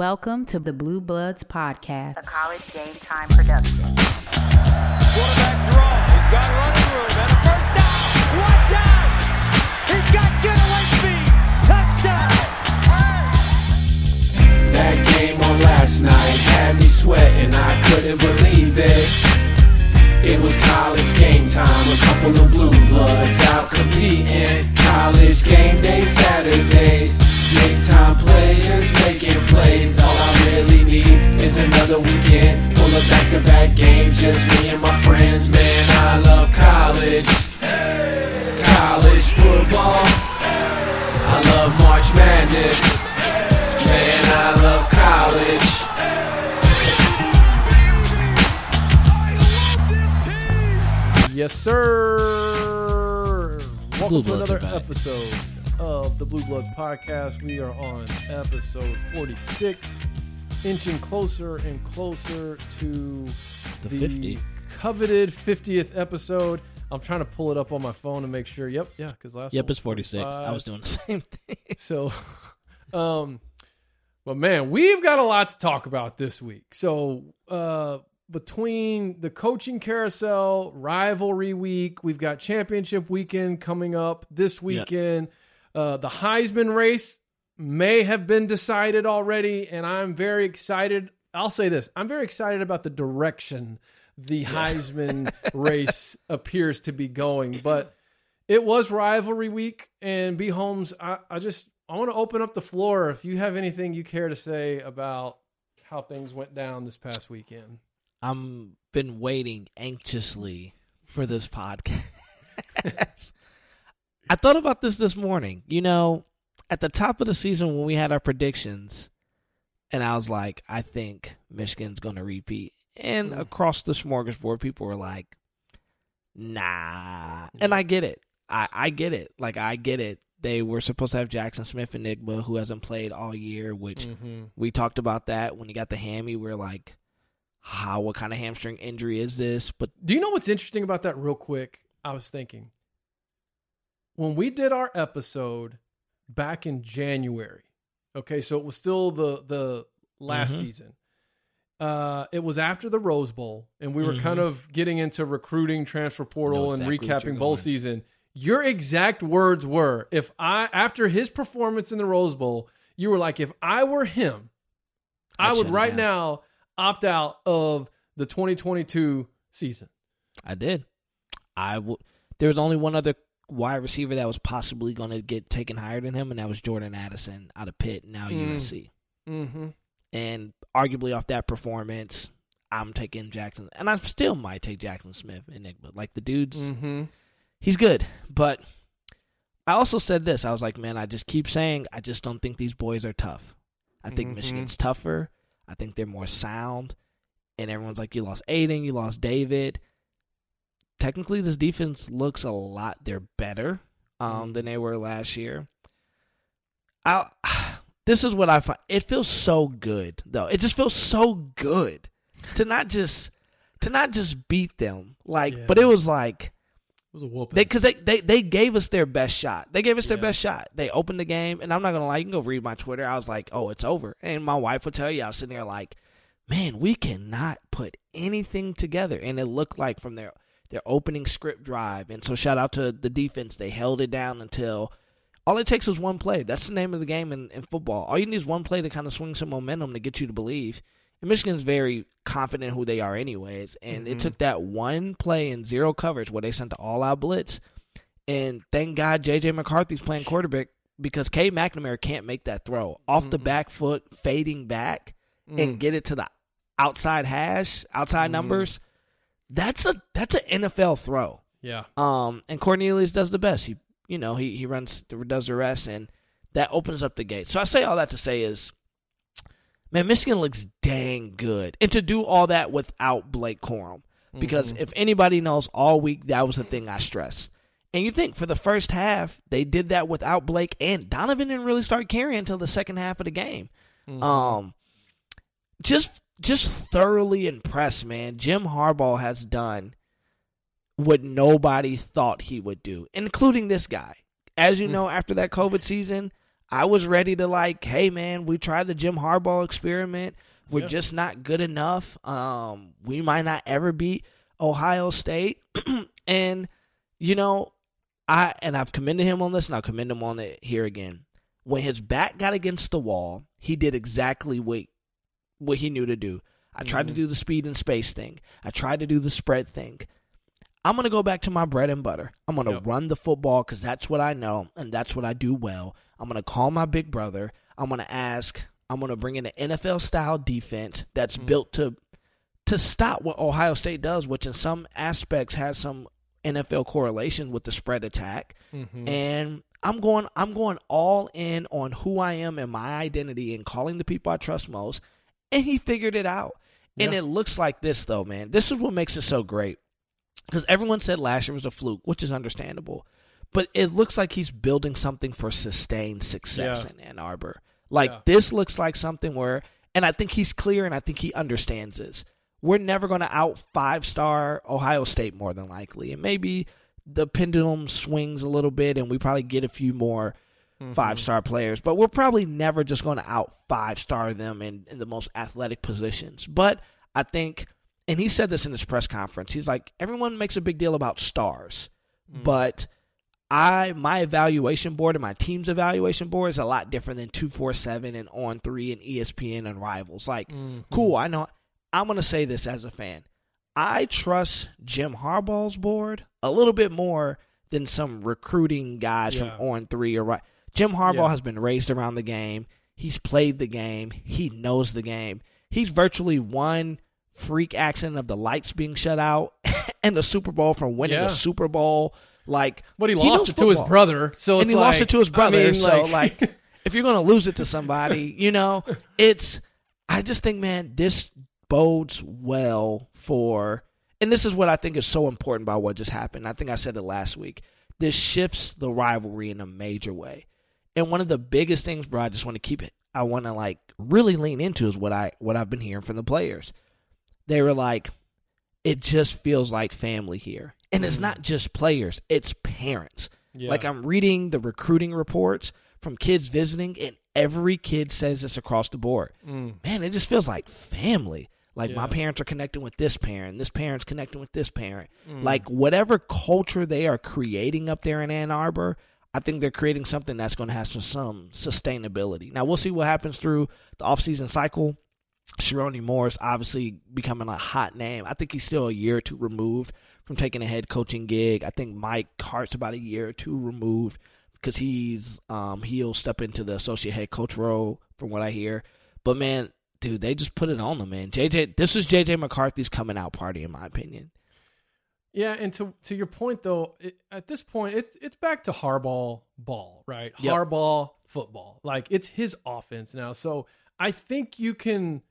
Welcome to the Blue Bloods Podcast, a college game time production. Quarterback draw. He's got running room and a first down. Watch out! He's got getaway speed. Touchdown! That game on last night had me sweating, I couldn't believe it. It was college game time, a couple of blue bloods out competing. College game day Saturdays, big time players making plays. All I really need is another weekend full of back to back games. Just me and my friends, man, I love college. College football, I love March Madness. Man, I love college. Yes, sir. Welcome Blue to another episode of the Blue Bloods podcast. We are on episode 46, inching closer and closer to The the 50. coveted 50th episode. I'm trying to pull it up on my phone to make sure. Yep, yeah, because last Yep, it's 46. I was doing the same thing. So, um, but man, we've got a lot to talk about this week. So, uh, between the coaching carousel, rivalry week, we've got championship weekend coming up this weekend. Uh, the Heisman race may have been decided already, and I'm very excited. I'll say this I'm very excited about the direction the Heisman race appears to be going. But it was rivalry week, and B Holmes, I, I just I want to open up the floor. If you have anything you care to say about how things went down this past weekend. I'm been waiting anxiously for this podcast. I thought about this this morning. You know, at the top of the season when we had our predictions, and I was like, I think Michigan's going to repeat. And across the smorgasbord, people were like, Nah. And I get it. I, I get it. Like I get it. They were supposed to have Jaxon Smith-Njigba, who hasn't played all year, which Mm-hmm. we talked about that when he got the hammy. We are like, how? What kind of hamstring injury is this? But Do you know what's interesting about that, real quick? I was thinking when we did our episode back in January. Okay, so it was still the the last Mhm. season. Uh, it was after the Rose Bowl, and we were kind of getting into recruiting, transfer portal, and exactly you're recapping bowl season. Your exact words were, "If I after his performance in the Rose Bowl, you were like, if I were him, I I'd would right down." now opt out of the 2022 season." I did. I w- There was only one other wide receiver that was possibly going to get taken higher than him, and that was Jordan Addison out of Pitt, now Mm. USC. Mm-hmm. And arguably off that performance, I'm taking Jaxon, and I still might take Jaxon Smith-Njigba. Like the dude's Mm-hmm. he's good. But I also said this. I was like, man, I just keep saying I just don't think these boys are tough. I think Mhm. Michigan's tougher. I think they're more sound. And everyone's like, you lost Aidan, you lost David. Technically, this defense looks a lot. They're better um, than they were last year. I. This is what I find. It feels so good, though. It just feels so good to not just to not just beat them, like, Yeah. but it was like It was a whooping. they because they, they they gave us their best shot. They gave us their Yeah. best shot. They opened the game, and I'm not gonna lie. You can go read my Twitter. I was like, oh, it's over. And my wife would tell you, I was sitting there like, man, we cannot put anything together. And it looked like from their their opening script drive. And so shout out to the defense. They held it down until all it takes is one play. That's the name of the game in, in football. All you need is one play to kind of swing some momentum to get you to believe. And Michigan's very confident in who they are, anyways. And it mm-hmm. took that one play in zero coverage where they sent the all out blitz. And thank God JJ McCarthy's playing quarterback because Cade McNamara can't make that throw off the back foot, fading back, and mm. get it to the outside hash, outside mm-hmm. numbers. That's a that's an NFL throw. yeah. Um, and Cornelius does the best. He, you know, he he runs, does the rest, and that opens up the gate. So I say all that to say is, man, Michigan looks dang good, and to do all that without Blake Corum, because if anybody knows, all week that was the thing I stressed. And you think for the first half they did that without Blake, and Donovan didn't really start carrying until the second half of the game. Um, just just thoroughly impressed, man. Jim Harbaugh has done what nobody thought he would do, including this guy. As you know, after that COVID season, I was ready to like, hey man, we tried the Jim Harbaugh experiment. We're Yeah. just not good enough. Um, we might not ever beat Ohio State. and you know, I and I've commended him on this, and I'll commend him on it here again. When his back got against the wall, he did exactly what what he knew to do. I tried to mm-hmm. do the speed and space thing. I tried to do the spread thing. I'm going to go back to my bread and butter. I'm going to Yep. run the football because that's what I know and that's what I do well. I'm going to call my big brother. I'm going to ask. I'm going to bring in an NFL style defense that's mm. built to to stop what Ohio State does, which in some aspects has some NFL correlation with the spread attack. Mm-hmm. And I'm going I'm going all in on who I am and my identity and calling the people I trust most. And he figured it out. And Yeah. it looks like this though, man. This is what makes it so great. Because everyone said last year was a fluke, which is understandable. But it looks like he's building something for sustained success Yeah. in Ann Arbor. Like Yeah. this looks like something where and I think he's clear and I think he understands this. We're never going to out five star Ohio State more than likely. And maybe the pendulum swings a little bit and we probably get a few more Mm-hmm. five star players, but we're probably never just going to out five star them in, in the most athletic positions. But I think, and he said this in his press conference, he's like, everyone makes a big deal about stars, mm. but I my evaluation board and my team's evaluation board is a lot different than 247 and on 3 and ESPN and rivals. Like, mm-hmm. cool, I know I'm going to say this as a fan. I trust Jim Harbaugh's board a little bit more than some recruiting guys Yeah. from on 3 or right. Jim Harbaugh Yeah. has been raised around the game. He's played the game. He knows the game. He's virtually one freak accident of the lights being shut out and the Super Bowl from winning Yeah. the Super Bowl. Like, But he lost it to his brother. So and he lost it to his I brother. mean, so, like, if you're gonna lose it to somebody, you know, it's. I just think, man, this bodes well for, and this is what I think is so important about what just happened. I think I said it last week. This shifts the rivalry in a major way, and one of the biggest things, bro, I just want to keep it. I want to like really lean into is what I what I've been hearing from the players. They were like, it just feels like family here. And it's not just players, it's parents. Yeah. Like I'm reading the recruiting reports from kids visiting, and every kid says this across the board. Man, it just feels like family. Like my parents are connecting with this parent, this parent's connecting with this parent. Mm. Like whatever culture they are creating up there in Ann Arbor, I think they're creating something that's going to have some, some sustainability. Now we'll see what happens through the offseason cycle. Sherrone Moore obviously becoming a hot name. I think he's still a year or two removed from taking a head coaching gig. I think Mike Hart's about a year or two removed because he's um he'll step into the associate head coach role from what I hear. But man, dude, they just put it on them, man. JJ, this is JJ McCarthy's coming out party, in my opinion. Yeah, and to to your point though, it, at this point it's it's back to Harbaugh ball, right? Yep. Harbaugh football. Like it's his offense now. So I think you can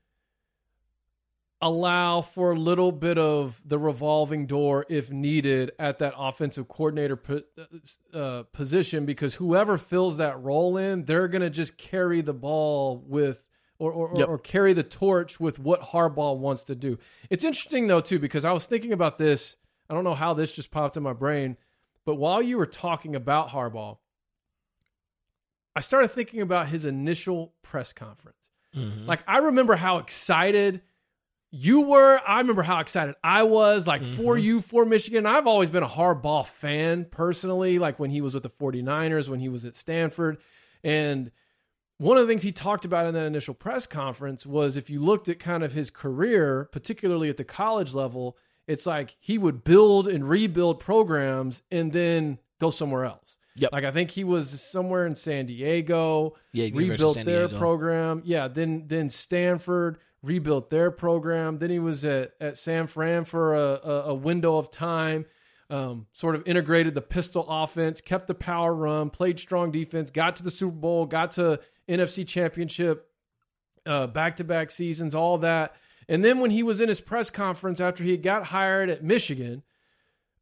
allow for a little bit of the revolving door if needed at that offensive coordinator po- uh, position because whoever fills that role in, they're going to just carry the ball with or or, Yep. or carry the torch with what Harbaugh wants to do. It's interesting though too because I was thinking about this. I don't know how this just popped in my brain, but while you were talking about Harbaugh, I started thinking about his initial press conference. Mm-hmm. Like I remember how excited you were. I remember how excited I was, like for mm-hmm. you, for Michigan. I've always been a Harbaugh fan personally, like when he was with the 49ers, when he was at Stanford. And one of the things he talked about in that initial press conference was if you looked at kind of his career, particularly at the college level, it's like he would build and rebuild programs and then go somewhere else. Yep. Like I think he was somewhere in San Diego, Yeah, University rebuilt San their Diego. program. Yeah, then then Stanford rebuilt their program. Then he was at, at San Fran for a, a, a window of time. Um, sort of integrated the pistol offense, kept the power run, played strong defense, got to the Super Bowl, got to NFC Championship, back to back seasons, all that. And then when he was in his press conference after he got hired at Michigan,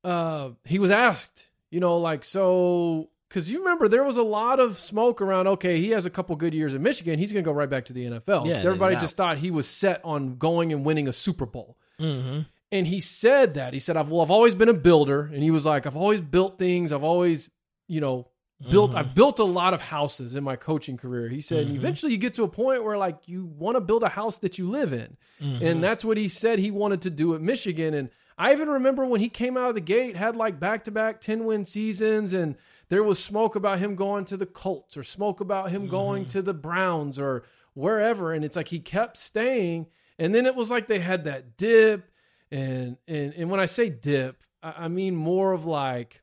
uh, he was asked, you know, like, so, because you remember there was a lot of smoke around, okay, he has a couple good years in Michigan. He's going to go right back to the NFL. Yeah, everybody just thought he was set on going and winning a Super Bowl. Mm-hmm. And he said that. He said, I've, well, I've always been a builder. And he was like, I've always built things. I've always, you know, built mm-hmm. I've built a lot of houses in my coaching career. He said mm-hmm. eventually you get to a point where like you want to build a house that you live in. And mm-hmm. that's what he said he wanted to do at Michigan. And I even remember when he came out of the gate had like back-to-back 10-win seasons and there was smoke about him going to the Colts or smoke about him going to the Browns or wherever. And it's like he kept staying. And then it was like they had that dip. And and and when I say dip I, I mean more of like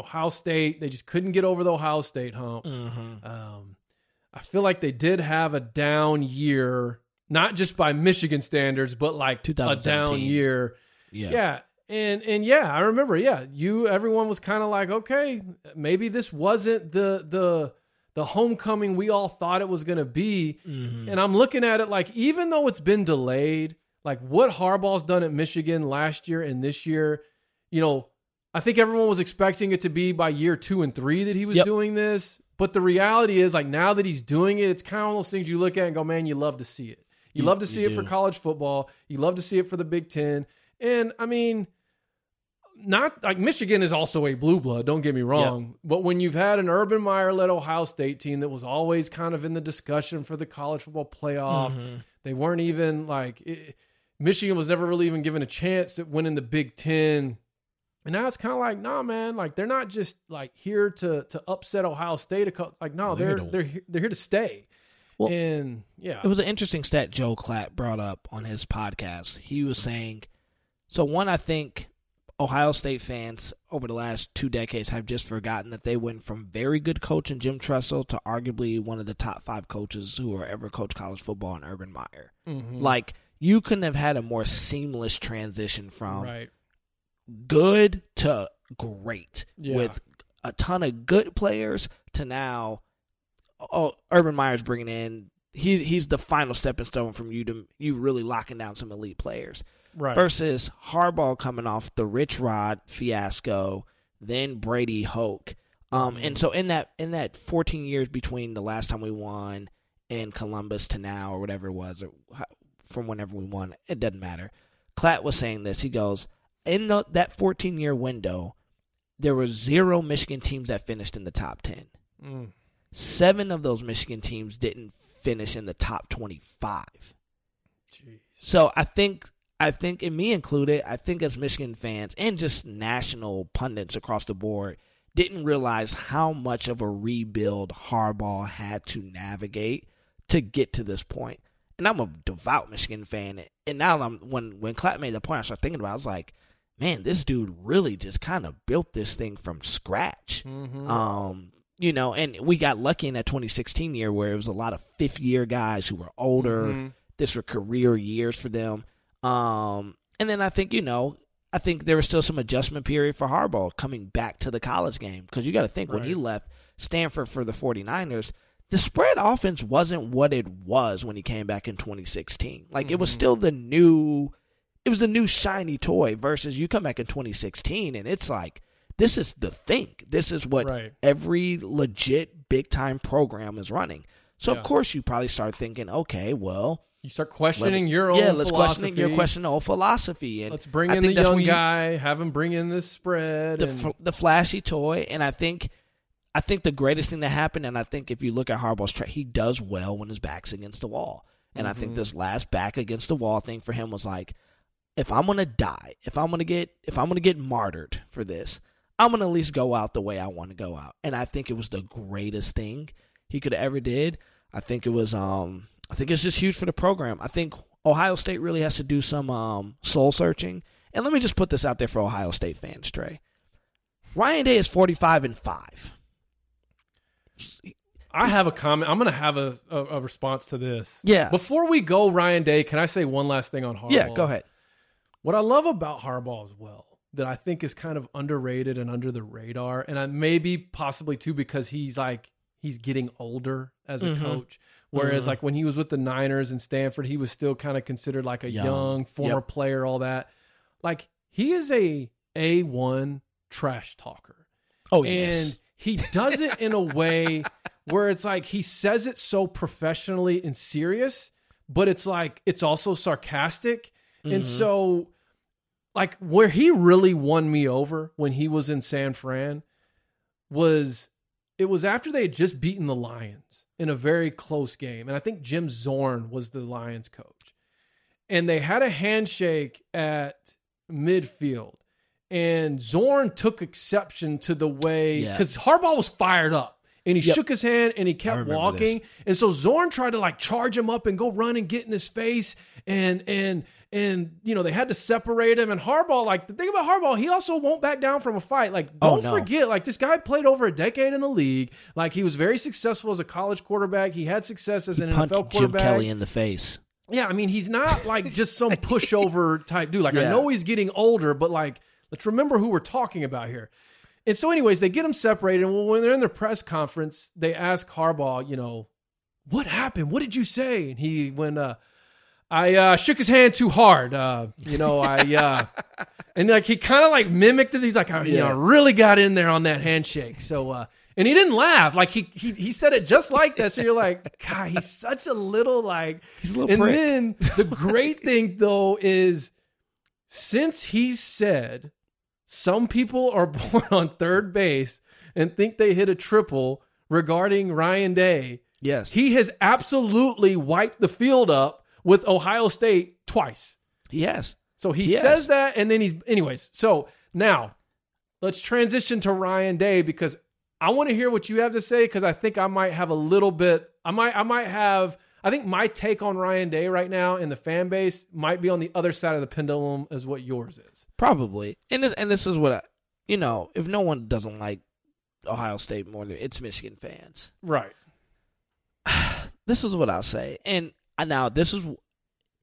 Ohio State they just couldn't get over the Ohio State hump Mm-hmm. um, I feel like they did have a down year not just by Michigan standards but like a down year Yeah. yeah. And and yeah, I remember, yeah, you everyone was kind of like, okay, maybe this wasn't the the the homecoming we all thought it was going to be. Mm-hmm. And I'm looking at it like even though it's been delayed, like what Harbaugh's done at Michigan last year and this year, you know, I think everyone was expecting it to be by year 2 and 3 that he was Yep. doing this, but the reality is like now that he's doing it, it's kind of one of those things you look at and go, "Man, you love to see it." You, You- love to see it for college football. You love to see it for the Big 10. And I mean, not like Michigan is also a blue blood, don't get me wrong. But when you've had an Urban Meyer led Ohio State team that was always kind of in the discussion for the college football playoff, Mm-hmm. they weren't even like it, Michigan was never really even given a chance at winning the Big Ten. And now it's kind of like, nah, man, like they're not just like here to to upset Ohio State. Co- Like, no, They're they're they're he- they're here to stay. Well, and yeah, It was an interesting stat Joel Klatt brought up on his podcast. He was saying, so one, I think Ohio State fans over the last two decades have just forgotten that they went from very good coach in Jim Tressel to arguably one of the top five coaches who are ever coached college football in Urban Meyer. Mhm. Like, you couldn't have had a more seamless transition from right. Good to great Yeah. with a ton of good players to now oh Urban Meyer's bringing in he he's the final stepping stone from you to you really locking down some elite players Right. versus Harbaugh coming off the Rich Rod fiasco then Brady Hoke um and so in that in that 14 years between the last time we won in Columbus to now or whatever it was or from whenever we won it doesn't matter Klatt was saying this he goes in the, that 14 year window there were zero Michigan teams that finished in the top 10 Mm. seven of those Michigan teams didn't finish in the top 25 Jeez. so I think I think, and me included, I think as Michigan fans and just national pundits across the board didn't realize how much of a rebuild Harbaugh had to navigate to get to this point. And I'm a devout Michigan fan, and now I'm when when Klatt made the point, I started thinking about. it, I was like, man, this dude really just kind of built this thing from scratch. Um, you know, and we got lucky in that 2016 year where it was a lot of fifth year guys who were older. Mhm. This were career years for them. Um, and then I think you know, I think there was still some adjustment period for Harbaugh coming back to the college game because you got to think when he left Stanford for the 49ers, the spread offense wasn't what it was when he came back in 2016. Like it was still the new, it was the new shiny toy versus you come back in 2016 and it's like this is the thing. This is what Right. every legit big time program is running. So Yeah. of course you probably start thinking, okay, well, You start questioning your own yeah, let's question your question old philosophy and Let's bring I in the young when you- guy, have him bring in this spread. the and, f- the flashy toy, and I think I think the greatest thing that happened, and I think if you look at Harbaugh's track, he does well when his back's against the wall, and I Mm-hmm. think this last back against the wall thing for him was like, if I'm gonna die, if I'm gonna get if I'm gonna get martyred for this, I'm gonna at least go out the way I want to go out, and I think it was the greatest thing he could ever did. I think it was um I think it's just huge for the program. I think Ohio State really has to do some um soul searching. And let me just put this out there for Ohio State fans, Trey. Ryan Day is 45 and 5. I have a comment. I'm going to have a, a, a response to this. Yeah. Before we go, Ryan Day, can I say one last thing on Harbaugh? Yeah, go ahead. What I love about Harbaugh as well, that I think is kind of underrated and under the radar, and I maybe possibly too because he's like he's getting older as a Mhm. coach. Whereas Mhm. like when he was with the Niners and Stanford, he was still kind of considered like a Young. young, former Yep. player, all that. Like he is a A one trash talker. Oh, yes, and he does it in a way where it's like he says it so professionally and serious, but it's like it's also sarcastic. And Mhm. so like where he really won me over when he was in San Fran was it was after they had just beaten the Lions in a very close game. And I think Jim Zorn was the Lions coach. And they had a handshake at midfield. And Zorn took exception to the way, Yeah. because Harbaugh was fired up. And he Yep. shook his hand and he kept walking. And so Zorn tried to like charge him up and go run and get in his face. And and and you know, they had to separate him. And Harbaugh, like the thing about Harbaugh, he also won't back down from a fight. Like, Oh, don't no. forget, like this guy played over a decade in the league. Like he was very successful as a college quarterback. He had success as an Punched NFL Jim quarterback. Kelly in the face. Yeah, I mean, he's not like just some pushover type dude. Like, I know he's getting older, but like, let's remember who we're talking about here. And so, anyways, they get them separated. And when they're in their press conference, they ask Harbaugh, you know, what happened? What did you say? And he, when, uh, I uh, shook his hand too hard. Uh, you know, I, uh, and like he kind of like mimicked it. He's like, I, you know. Really got in there on that handshake. So, uh, and he didn't laugh. Like he, he, he said it just like that. So you're like, God, he's such a little like, He's a little and prick. then the great thing though is since he said some people are born on third base and think they hit a triple regarding Ryan Day, Yes. he has absolutely wiped the field up with Ohio State twice. yes. So he Yes. says that, and then he's, anyways. So now let's transition to Ryan Day because I want to hear what you have to say because I think I might have a little bit. I might, I might have. I think my take on Ryan Day right now in the fan base might be on the other side of the pendulum as what yours is. Probably. And this, and this is what I, you know, if no one doesn't like Ohio State more than it's Michigan fans. Right. This is what I'll say. And now this is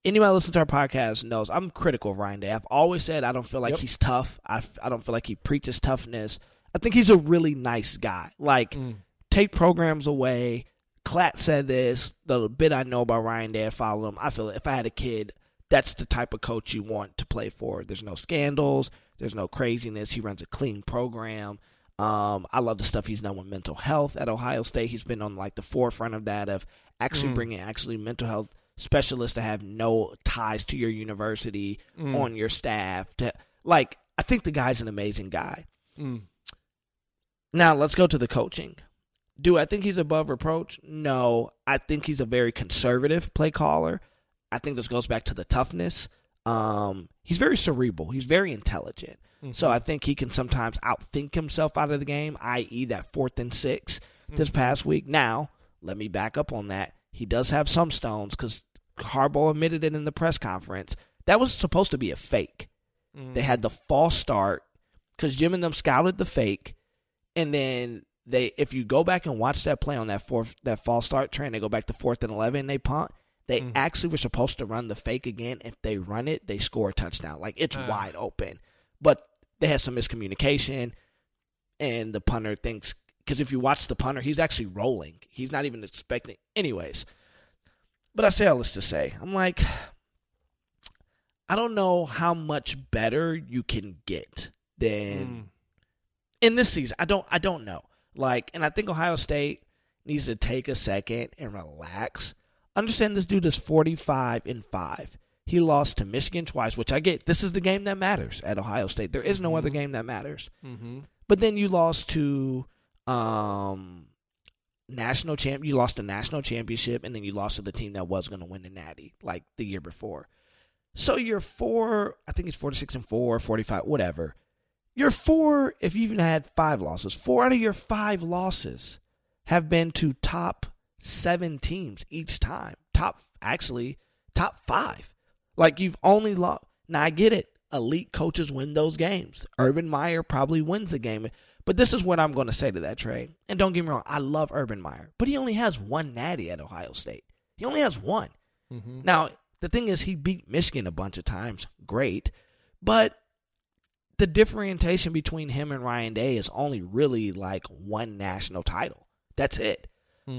anybody listen to our podcast knows I'm critical of Ryan Day. I've always said I don't feel like Yep. he's tough. I I don't feel like he preaches toughness. I think he's a really nice guy. Like Mm. take programs away. Klatt said this. The bit I know about Ryan Day, I follow him. I feel if I had a kid, that's the type of coach you want to play for. There's no scandals. There's no craziness. He runs a clean program. Um, I love the stuff he's done with mental health at Ohio State. He's been on like the forefront of that of actually Mm. bringing actually mental health specialists to have no ties to your university on your staff. To like, I think the guy's an amazing guy. Mm. Now let's go to the coaching. Do I think he's above reproach? No. I think he's a very conservative play caller. I think this goes back to the toughness. Um, he's very cerebral. He's very intelligent. So I think he can sometimes outthink himself out of the game, i.e., that fourth and 6 this past week. Now, let me back up on that. He does have some stones because Harbaugh admitted it in the press conference. That was supposed to be a fake. They had the false start because Jim and them scouted the fake, and then they, if you go back and watch that play on that fourth, that false start train, they go back to fourth and eleven, and they punt. They actually were supposed to run the fake again. If they run it, they score a touchdown. Like it's Ah. wide open, but they had some miscommunication, and the punter thinks because if you watch the punter, he's actually rolling. He's not even expecting. Anyways, but I say all this to say, I'm like, I don't know how much better you can get than in this season. I don't. I don't know. Like, and I think Ohio State needs to take a second and relax. Understand this dude is 45 and five. He lost to Michigan twice, which I get. This is the game that matters at Ohio State. There is no other game that matters. Mm-hmm. But then you lost to um national champ you lost a national championship and then you lost to the team that was going to win the natty like the year before. So you're four, I think it's 46 and 4, 45, whatever. You're four if you even had five losses. Four out of your five losses have been to top 7 teams each time. Top actually top 5. Like you've only lost. Now I get it. Elite coaches win those games. Urban Meyer probably wins the game. But this is what I'm going to say to that Trey. And don't get me wrong, I love Urban Meyer, but he only has one natty at Ohio State. He only has one. Now, the thing is, he beat Michigan a bunch of times. Great. But the differentiation between him and Ryan Day is only really like one national title. That's it.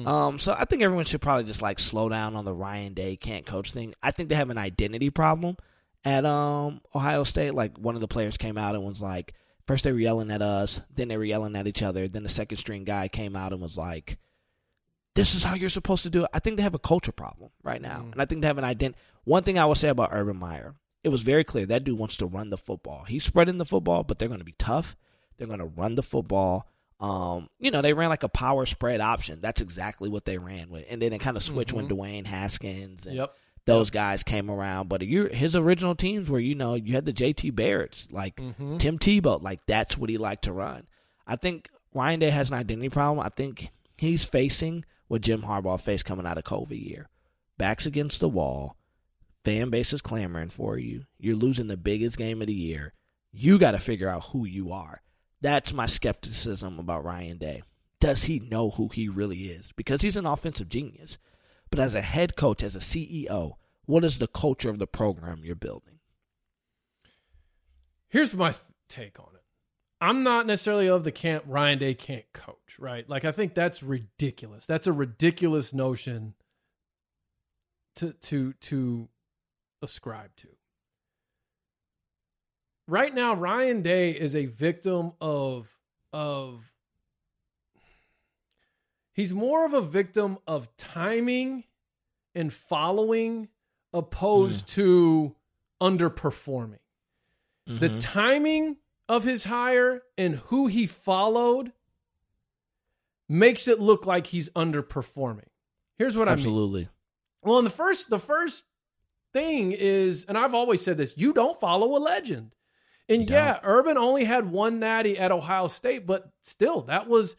Um, so I think everyone should probably just like slow down on the Ryan Day can't coach thing. I think they have an identity problem at um Ohio State. Like one of the players came out and was like, first they were yelling at us, then they were yelling at each other. Then the second string guy came out and was like, "This is how you're supposed to do it." I think they have a culture problem right now, and I think they have an identity. One thing I will say about Urban Meyer, it was very clear that dude wants to run the football. He's spreading the football, but they're going to be tough. They're going to run the football. Um, you know, they ran like a power spread option. That's exactly what they ran with. And then it kind of switched when Dwayne Haskins and Yep. Those guys came around. But you his original teams were, you know, you had the JT Barretts, like Mm-hmm. Tim Tebow, like that's what he liked to run. I think Ryan Day has an identity problem. I think he's facing what Jim Harbaugh faced coming out of COVID year. Backs against the wall, fan base is clamoring for you. You're losing the biggest game of the year. You got to figure out who you are. That's my skepticism about Ryan Day. Does he know who he really is? Because he's an offensive genius. But as a head coach, as a CEO, what is the culture of the program you're building? Here's my th- take on it. I'm not necessarily of the camp Ryan Day can't coach, right? Like I think that's ridiculous. That's a ridiculous notion to to to ascribe to. Right now Ryan Day is a victim of of he's more of a victim of timing and following opposed to underperforming. The Mm-hmm. timing of his hire and who he followed makes it look like he's underperforming. Here's what I mean. Absolutely. Well, and the first the first thing is, and I've always said this, you don't follow a legend. And You yeah, Urban only had one natty at Ohio State, but still, that was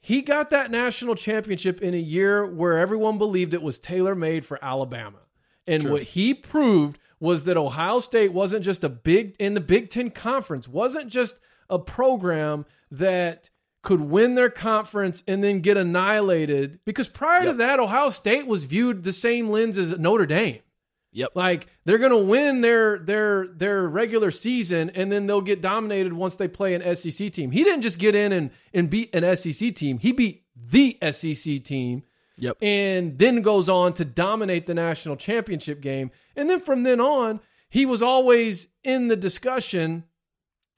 he got that national championship in a year where everyone believed it was tailor made for Alabama. And True. what he proved was that Ohio State wasn't just a big in the Big Ten conference, wasn't just a program that could win their conference and then get annihilated. Because prior to that, Ohio State was viewed the same lens as Notre Dame. Yep. Like they're going to win their their their regular season and then they'll get dominated once they play an SEC team. He didn't just get in and and beat an SEC team. He beat the SEC team Yep. and then goes on to dominate the national championship game. And then from then on, he was always in the discussion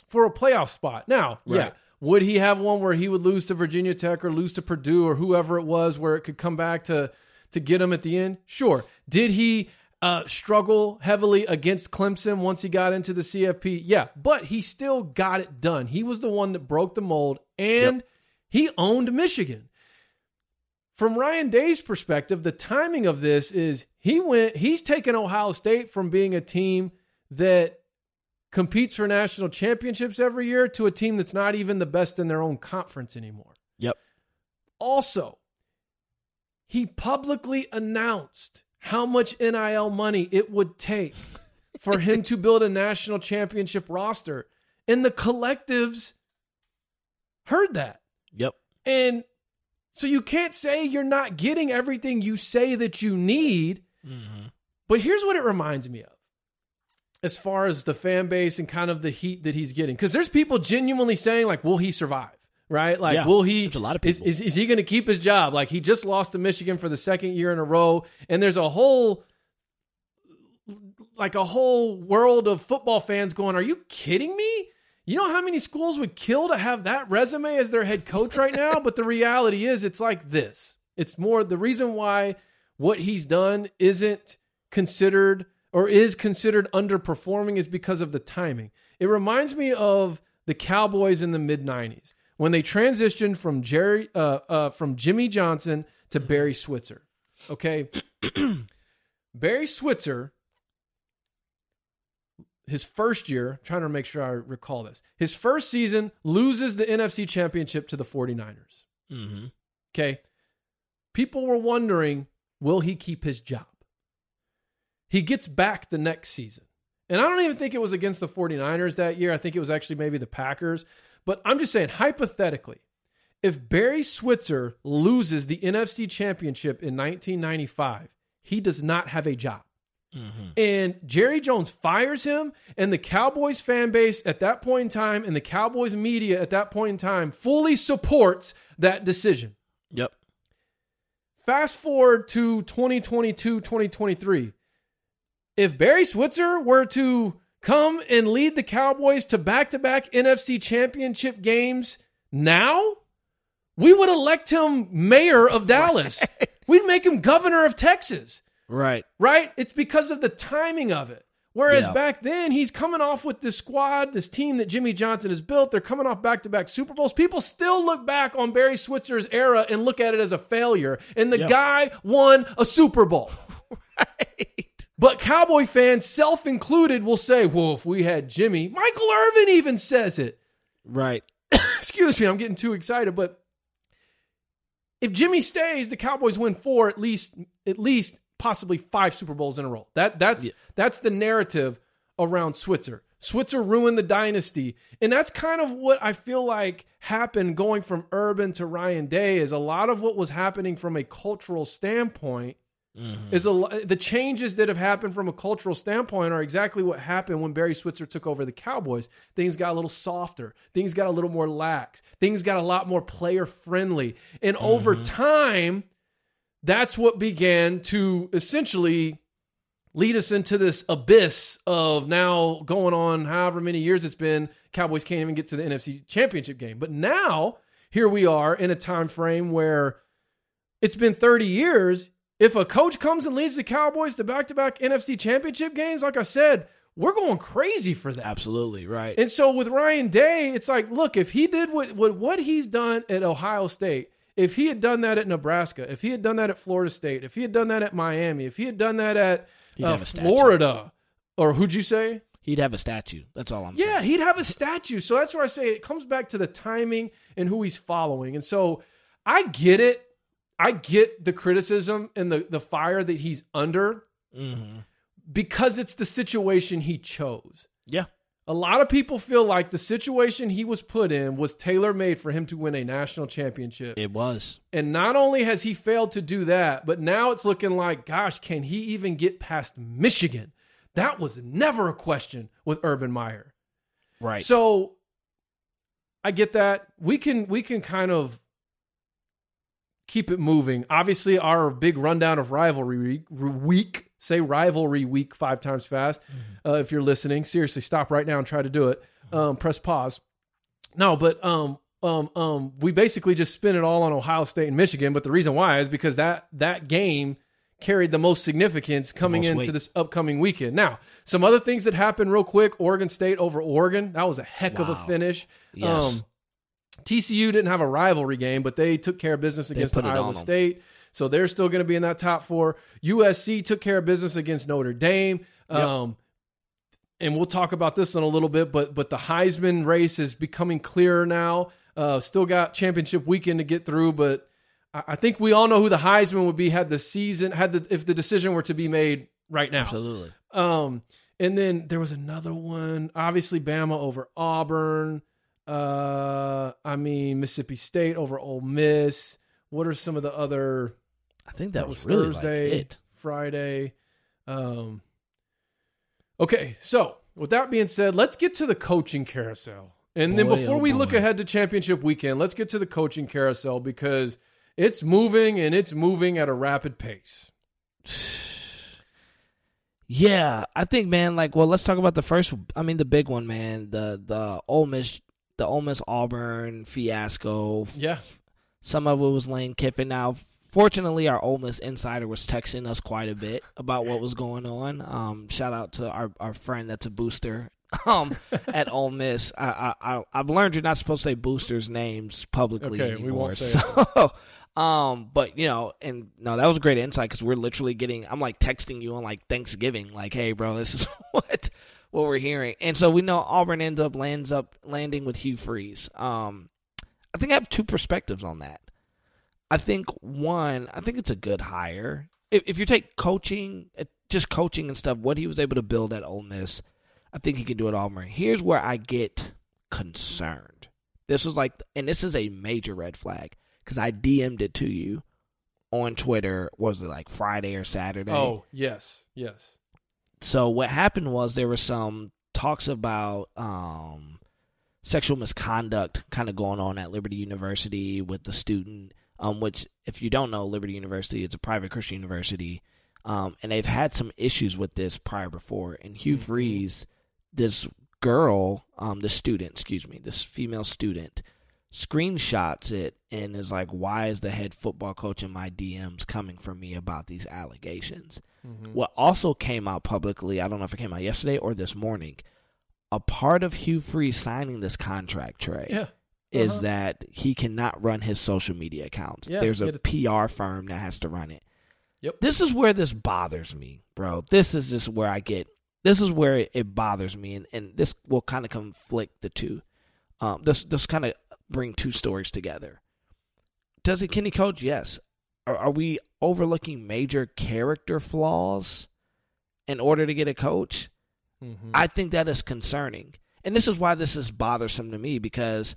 for a playoff spot. Now, yeah, would he have one where he would lose to Virginia Tech or lose to Purdue or whoever it was where it could come back to to get him at the end? Sure. Did he uh, struggle heavily against Clemson once he got into the CFP? Yeah, but he still got it done. He was the one that broke the mold and he owned Michigan from Ryan Day's perspective, the timing of this is he went he's taken Ohio State from being a team that competes for national championships every year to a team that's not even the best in their own conference anymore. Yep. Also, he publicly announced how much NIL money it would take for him to build a national championship roster. And the collectives heard that. Yep. And so you can't say you're not getting everything you say that you need. Mm-hmm. But here's what it reminds me of as far as the fan base and kind of the heat that he's getting. Because there's people genuinely saying, like, will he survive? Right? Like, Yeah, will he? a lot of is- Is, is he going to keep his job? Like, he just lost to Michigan for the second year in a row. And there's a whole. Like a whole world of football fans going, Are you kidding me? You know how many schools would kill to have that resume as their head coach right now? but the reality is, it's like this. It's more the reason why what he's done isn't considered or is considered underperforming is because of the timing. It reminds me of the Cowboys in the mid 90s when they transitioned from Jerry uh, uh, from Jimmy Johnson to Barry Switzer. Okay. Barry Switzer his first year, trying to make sure I recall this. His first season loses the NFC championship to the 49ers. Mm-hmm. Okay. People were wondering, will he keep his job? He gets back the next season. And I don't even think it was against the 49ers that year. I think it was actually maybe the Packers. But I'm just saying, hypothetically, if Barry Switzer loses the NFC championship in 1995, he does not have a job. Mm-hmm. And Jerry Jones fires him, and the Cowboys fan base at that point in time and the Cowboys media at that point in time fully supports that decision. Yep. Fast forward to 2022, 2023. If Barry Switzer were to come and lead the Cowboys to back to back NFC championship games now, we would elect him mayor of Dallas. We'd make him governor of Texas Right. right? It's because of the timing of it. Whereas Yeah. back then, he's coming off with this squad, this team that Jimmy Johnson has built. They're coming off back to back Super Bowls. People still look back on Barry Switzer's era and look at it as a failure. And the Yeah. guy won a Super Bowl. Right. But Cowboy fans, self included, will say, well, if we had Jimmy, Michael Irvin even says it. Right. Excuse me, I'm getting too excited, but if Jimmy stays, the Cowboys win four, at least, at least possibly five Super Bowls in a row. That that's Yeah. that's the narrative around Switzer. Switzer ruined the dynasty, and that's kind of what I feel like happened going from Urban to Ryan Day. Is a lot of what was happening from a cultural standpoint Mm-hmm. is a the changes that have happened from a cultural standpoint are exactly what happened when Barry Switzer took over the Cowboys. Things got a little softer, things got a little more lax, things got a lot more player friendly, and mm-hmm. over time, that's what began to essentially lead us into this abyss of now going on however many years it's been. Cowboys can't even get to the NFC Championship game, but now here we are in a time frame where it's been 30 years. If a coach comes and leads the Cowboys to back to back NFC championship games, like I said, we're going crazy for that. Absolutely. Right. And so with Ryan Day, it's like, look, if he did what, what, what he's done at Ohio State, if he had done that at Nebraska, if he had done that at Florida State, if he had done that at Miami, if he had done that at uh, have a statue. Florida, or who'd you say? He'd have a statue. That's all I'm Yeah, saying. Yeah, he'd have a statue. So that's where I say it comes back to the timing and who he's following. And so I get it. I get the criticism and the, the fire that he's under Mm-hmm. because it's the situation he chose. Yeah. A lot of people feel like the situation he was put in was tailor made for him to win a national championship. It was. And not only has he failed to do that, but now it's looking like, gosh, can he even get past Michigan? That was never a question with Urban Meyer. Right. So I get that. We can we can kind of keep it moving. Obviously, our big rundown of rivalry week, week say rivalry week five times fast. Uh, if you're listening, seriously, stop right now and try to do it. Um, press pause. No, but um, um, um, we basically just spin it all on Ohio State and Michigan. But the reason why is because that that game carried the most significance coming most into weight. this upcoming weekend. Now, some other things that happened real quick: Oregon State over Oregon. That was a heck of a finish. Yes. Um, TCU didn't have a rivalry game, but they took care of business against Iowa. State. So they're still going to be in that top four. USC took care of business against Notre Dame. Um, and we'll talk about this in a little bit, but but the Heisman race is becoming clearer now. Uh, still got championship weekend to get through, but I, I think we all know who the Heisman would be had the season had the if the decision were to be made right now. Absolutely. Um, and then there was another one. Obviously, Bama over Auburn. Uh, I mean Mississippi State over Ole Miss. What are some of the other? I think that, That was, really Thursday, like it. Friday. Um. Okay, so with that being said, let's get to the coaching carousel. And then before oh we look ahead to championship weekend, let's get to the coaching carousel because it's moving and it's moving at a rapid pace. Yeah, I think, man. Like, well, let's talk about the first. I mean, the big one, man. The the Ole Miss, the Ole Miss Auburn fiasco. Yeah. Some of it was Lane Kiffin. Now, fortunately, our Ole Miss insider was texting us quite a bit about what was going on. Um, shout out to our, our friend that's a booster um, at Ole Miss. I, I, I, I've learned you're not supposed to say boosters' names publicly Okay, we anymore. won't say so, um, but you know, and no, that was a great insight because we're literally getting. I'm like texting you on like Thanksgiving, like, hey, bro, this is what what we're hearing, and so we know Auburn ends up lands up landing with Hugh Freeze. Um, I think I have two perspectives on that. I think one, I think it's a good hire. If, if you take coaching, uh, just coaching and stuff, what he was able to build at Ole Miss, I think he can do it. Auburn. Here's where I get concerned. This was like, and this is a major red flag because I DM'd it to you on Twitter. Was it like Friday or Saturday? Oh yes, yes. So what happened was there were some talks about um, sexual misconduct kind of going on at Liberty University with the student, um, which if you don't know, Liberty University is a private Christian university, um, and they've had some issues with this prior before. And Hugh Freeze, this girl, um, the student, excuse me, this female student, screenshots it and is like, "Why is the head football coach in my DMs coming for me about these allegations?" What also came out publicly, I don't know if it came out yesterday or this morning, a part of Hugh Freeze signing this contract, Trey, Yeah. is Uh-huh. that he cannot run his social media accounts. Yeah, There's a it PR firm that has to run it. Yep. This is where this bothers me, bro. This is just where I get. This is where it, it bothers me, and, and this will kind of conflict the two. Um, this this kind of bring two stories together. Does he can he coach? Yes. Are, are we overlooking major character flaws in order to get a coach? Mhm. I think that is concerning. And this is why this is bothersome to me because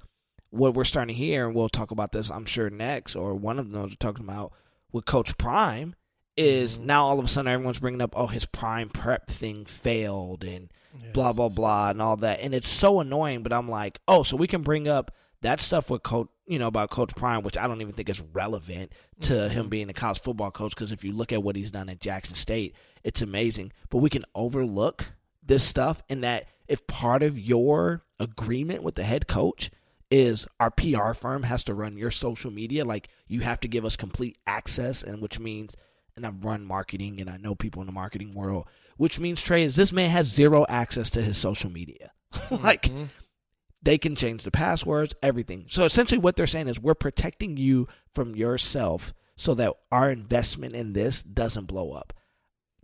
what we're starting to hear, and we'll talk about this, I'm sure, next, or one of those we're talking about with Coach Prime, is now all of a sudden everyone's bringing up, oh, his Prime prep thing failed and blah, blah, blah, and all that. And it's so annoying, but I'm like, oh, so we can bring up that stuff with Coach, you know, about Coach Prime, which I don't even think is relevant to him mm-hmm. being a college football coach because if you look at what he's done at Jackson State, it's amazing. But we can overlook this stuff and that if part of your agreement with the head coach is our PR firm has to run your social media, like you have to give us complete access, and which means, and I've run marketing and I know people in the marketing world, which means Trey is this man has zero access to his social media. like mm-hmm. They can change the passwords, everything. So essentially, what they're saying is we're protecting you from yourself so that our investment in this doesn't blow up.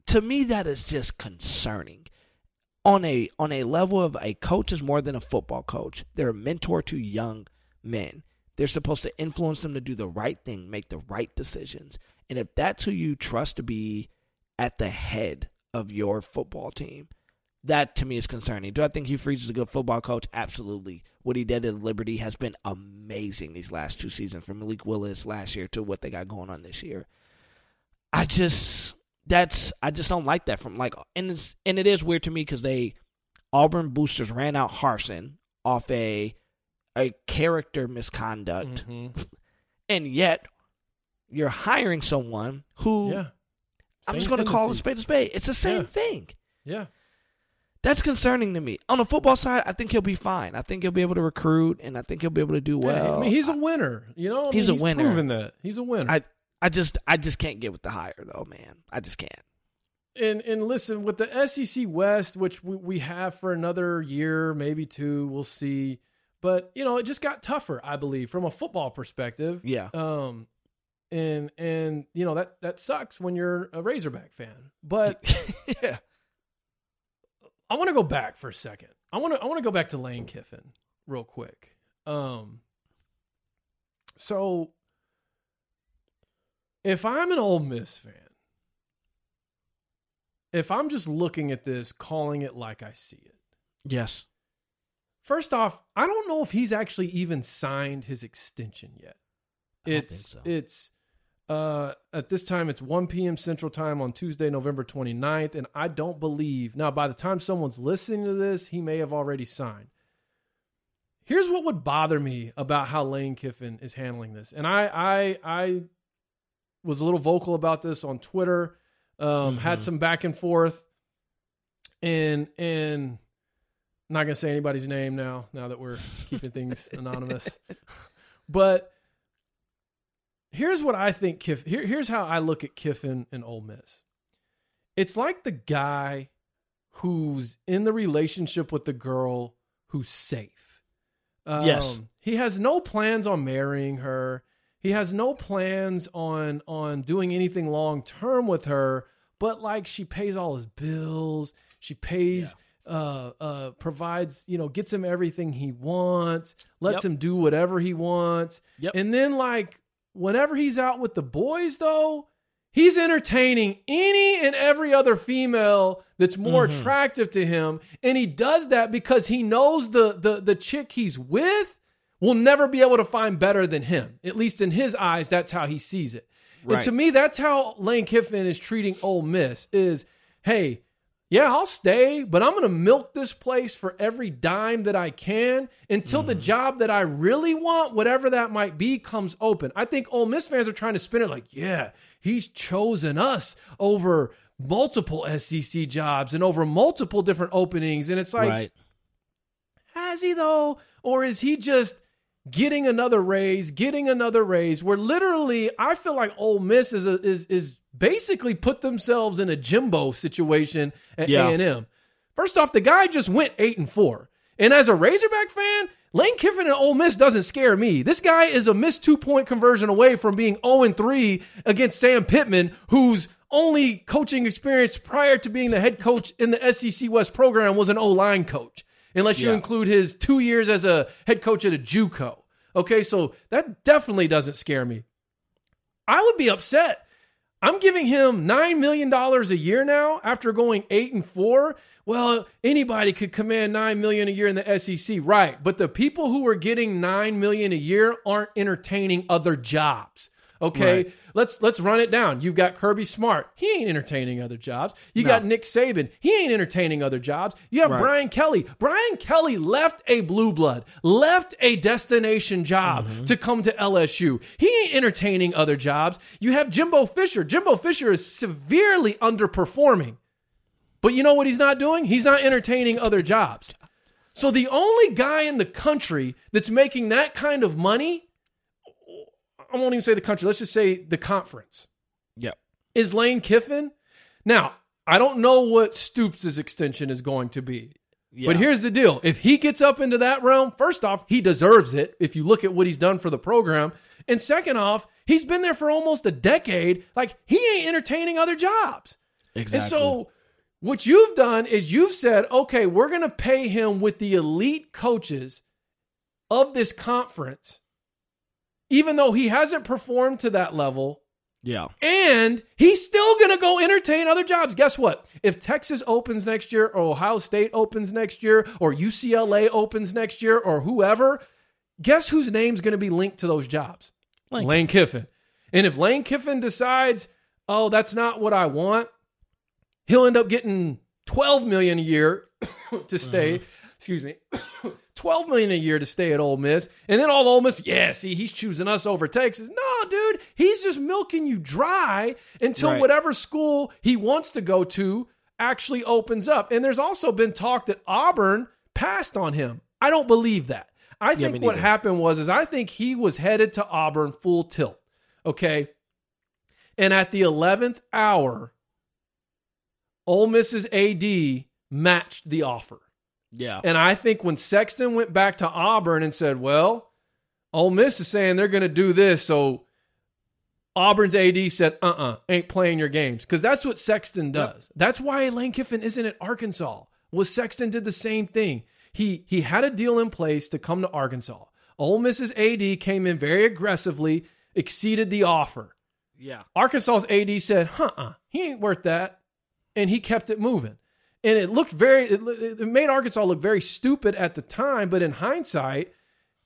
To me, that is just concerning. On a on a level of a coach is more than a football coach. They're a mentor to young men. They're supposed to influence them to do the right thing, make the right decisions. And if that's who you trust to be at the head of your football team, that to me is concerning. Do I think Hugh Freeze is a good football coach? Absolutely. What he did at Liberty has been amazing these last two seasons, from Malik Willis last year to what they got going on this year. I just that's I just don't like that from like and it's and it is weird to me because they Auburn boosters ran out Harsin off a a character misconduct, Mhm. and yet you're hiring someone who Yeah. I'm just going to call a spade a spade. It's the same Yeah. thing. Yeah. That's concerning to me. On the football side, I think he'll be fine. I think he'll be able to recruit, and I think he'll be able to do well. I mean, he's a winner. You know, I He's mean, a winner. Proven that he's a winner. I, I just, I just can't get with the hire though, man. I just can't. and and listen with the SEC West, which we, we have for another year, maybe two, we'll see. But you know, it just got tougher, I believe, from a football perspective. Yeah. Um, and and you know that that sucks when you're a Razorback fan. But yeah. I want to go back for a second. I want to I want to go back to Lane Kiffin real quick. Um, so if I'm an Ole Miss fan, if I'm just looking at this, calling it like I see it, Yes. first off, I don't know if he's actually even signed his extension yet. It's so. it's uh at this time it's 1 p.m. Central Time on Tuesday, November 29th and I don't believe. Now by the time someone's listening to this, he may have already signed. Here's what would bother me about how Lane Kiffin is handling this. And I I I was a little vocal about this on Twitter. Um had Mhm. some back and forth and and I'm not gonna say anybody's name now. Now that we're keeping things anonymous, but here's what I think. Kiff. Here, here's how I look at Kiffin and Ole Miss. It's like the guy who's in the relationship with the girl who's safe. Um, Yes. he has no plans on marrying her. He has no plans on on doing anything long term with her. But like, she pays all his bills. She pays uh uh provides you know gets him everything he wants lets Yep. him do whatever he wants Yep. and then like whenever he's out with the boys though he's entertaining any and every other female that's more Mm-hmm. attractive to him. And he does that because he knows the the the chick he's with will never be able to find better than him. At least in his eyes that's how he sees it. And to me that's how Lane Kiffin is treating Ole Miss is hey yeah, I'll stay, but I'm going to milk this place for every dime that I can until the mm-hmm. job that I really want, whatever that might be, comes open. I think Ole Miss fans are trying to spin it like, yeah, he's chosen us over multiple SEC jobs and over multiple different openings. And it's like, right. has he though? Or is he just getting another raise, getting another raise? Where literally, I feel like Ole Miss is a, is is basically put themselves in a Jimbo situation at Yeah. A&M. First off, the guy just went 8 and 4. And as a Razorback fan, Lane Kiffin and Ole Miss doesn't scare me. This guy is a missed two-point conversion away from being 0 and 3 against Sam Pittman, whose only coaching experience prior to being the head coach in the SEC West program was an O-line coach, unless you Yeah. include his 2 years as a head coach at a JUCO. Okay, so that definitely doesn't scare me. I would be upset. I'm giving him $9 million a year now after going 8 and 4. Well, anybody could command 9 million a year in the SEC, right? But the people who are getting 9 million a year aren't entertaining other jobs. Okay? Right. Let's let's run it down. You've got Kirby Smart. He ain't entertaining other jobs. You No. got Nick Saban. He ain't entertaining other jobs. You have Right. Brian Kelly. Brian Kelly left a blue blood, left a destination job Mm-hmm. to come to LSU. He ain't entertaining other jobs. You have Jimbo Fisher. Jimbo Fisher is severely underperforming. But you know what he's not doing? He's not entertaining other jobs. So the only guy in the country that's making that kind of money, I won't even say the country, let's just say the conference Yep. is Lane Kiffin. Now, I don't know what Stoops' extension is going to be. But here's the deal. If he gets up into that realm, first off, he deserves it if you look at what he's done for the program. And second off, he's been there for almost a decade. Like, he ain't entertaining other jobs. Exactly. And so, what you've done is you've said, okay, we're going to pay him with the elite coaches of this conference, even though he hasn't performed to that level. yeah. And he's still going to go entertain other jobs. Guess what? If Texas opens next year, or Ohio State opens next year, or UCLA opens next year, or whoever, guess whose name's going to be linked to those jobs? Lane Lane Kiffin. And if Lane Kiffin decides, oh, that's not what I want, he'll end up getting 12 million a year to stay. Mm-hmm. Excuse me. 12 million a year to stay at Ole Miss. And then all Ole Miss, yeah, see, he's choosing us over Texas. No, dude, he's just milking you dry until Right. whatever school he wants to go to actually opens up. And there's also been talk that Auburn passed on him. I don't believe that. I think me what happened was is I think he was headed to Auburn full tilt. Okay. And at the 11th hour, Ole Miss's AD matched the offer. Yeah. And I think when Sexton went back to Auburn and said, well, Ole Miss is saying they're going to do this. So Auburn's AD said, uh uh ain't playing your games. Because that's what Sexton does. That's why Lane Kiffin isn't at Arkansas. Was Sexton did the same thing. He he had a deal in place to come to Arkansas. Ole Miss's AD came in very aggressively, exceeded the offer. yeah. Arkansas's AD said, "Huh, uh, he ain't worth that," and he kept it moving. And it looked very, it, it made Arkansas look very stupid at the time, but in hindsight,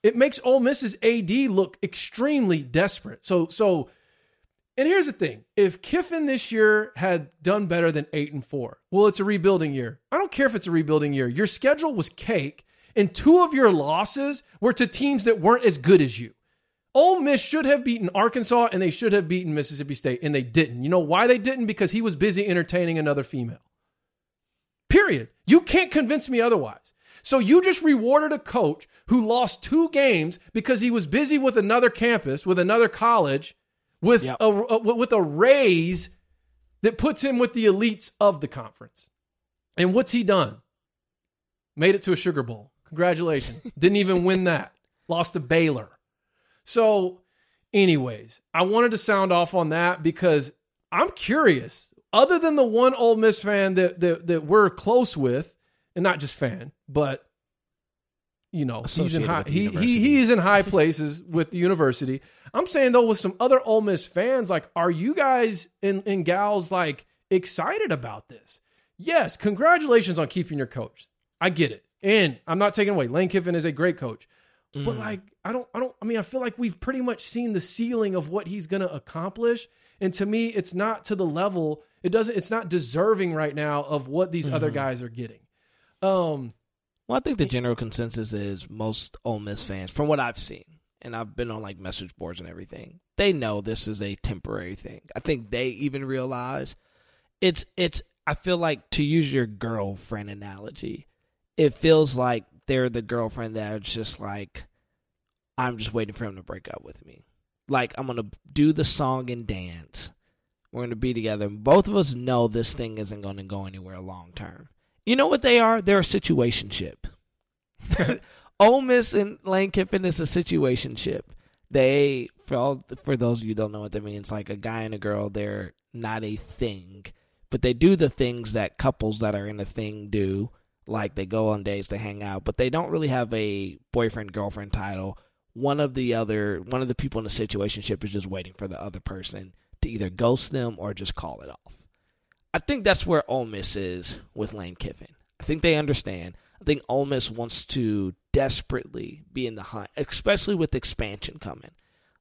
it makes Ole Miss's AD look extremely desperate. So, so, and here's the thing: if Kiffin this year had done better than eight and four, well, it's a rebuilding year. I don't care if it's a rebuilding year. Your schedule was cake, and two of your losses were to teams that weren't as good as you. Ole Miss should have beaten Arkansas and they should have beaten Mississippi State, and they didn't. You know why they didn't? Because he was busy entertaining another female. Period. You can't convince me otherwise. So you just rewarded a coach who lost two games because he was busy with another campus, with another college, with Yep. a, a- with a raise that puts him with the elites of the conference. And what's he done? Made it to a Sugar Bowl. Congratulations. Didn't even win that. Lost to Baylor. So, anyways, I wanted to sound off on that because I'm curious. Other than the one Ole Miss fan that that, that we're close with, and not just fan, but you know, he's in high, he, he he's in high places with the university. I'm saying though, with some other Ole Miss fans, like, are you guys and, and gals like excited about this? Yes, congratulations on keeping your coach. I get it. And I'm not taking away. Lane Kiffin is a great coach. Mm. But like I don't I don't I mean I feel like we've pretty much seen the ceiling of what he's going to accomplish and to me it's not to the level it doesn't it's not deserving right now of what these other Mm-hmm. guys are getting. Um Well, I think the general consensus is most Ole Miss fans, from what I've seen, and I've been on like message boards and everything, they know this is a temporary thing. I think they even realize it's it's. I feel like to use your girlfriend analogy, it feels like they're the girlfriend that's just like, I'm just waiting for him to break up with me. Like I'm gonna do the song and dance. We're going to be together. Both of us know this thing isn't going to go anywhere long term. You know what they are? They're a situationship. Ole Miss and Lane Kiffin is a situationship. They, for all, for those of you don't know what that means, like a guy and a girl, they're not a thing, but they do the things that couples that are in a thing do. Like they go on dates, they hang out, but they don't really have a boyfriend girlfriend title. One of the other, one of the people in the situationship is just waiting for the other person to either ghost them or just call it off. I think that's where Ole Miss is with Lane Kiffin. I think they understand. I think Ole Miss wants to desperately be in the hunt, especially with expansion coming.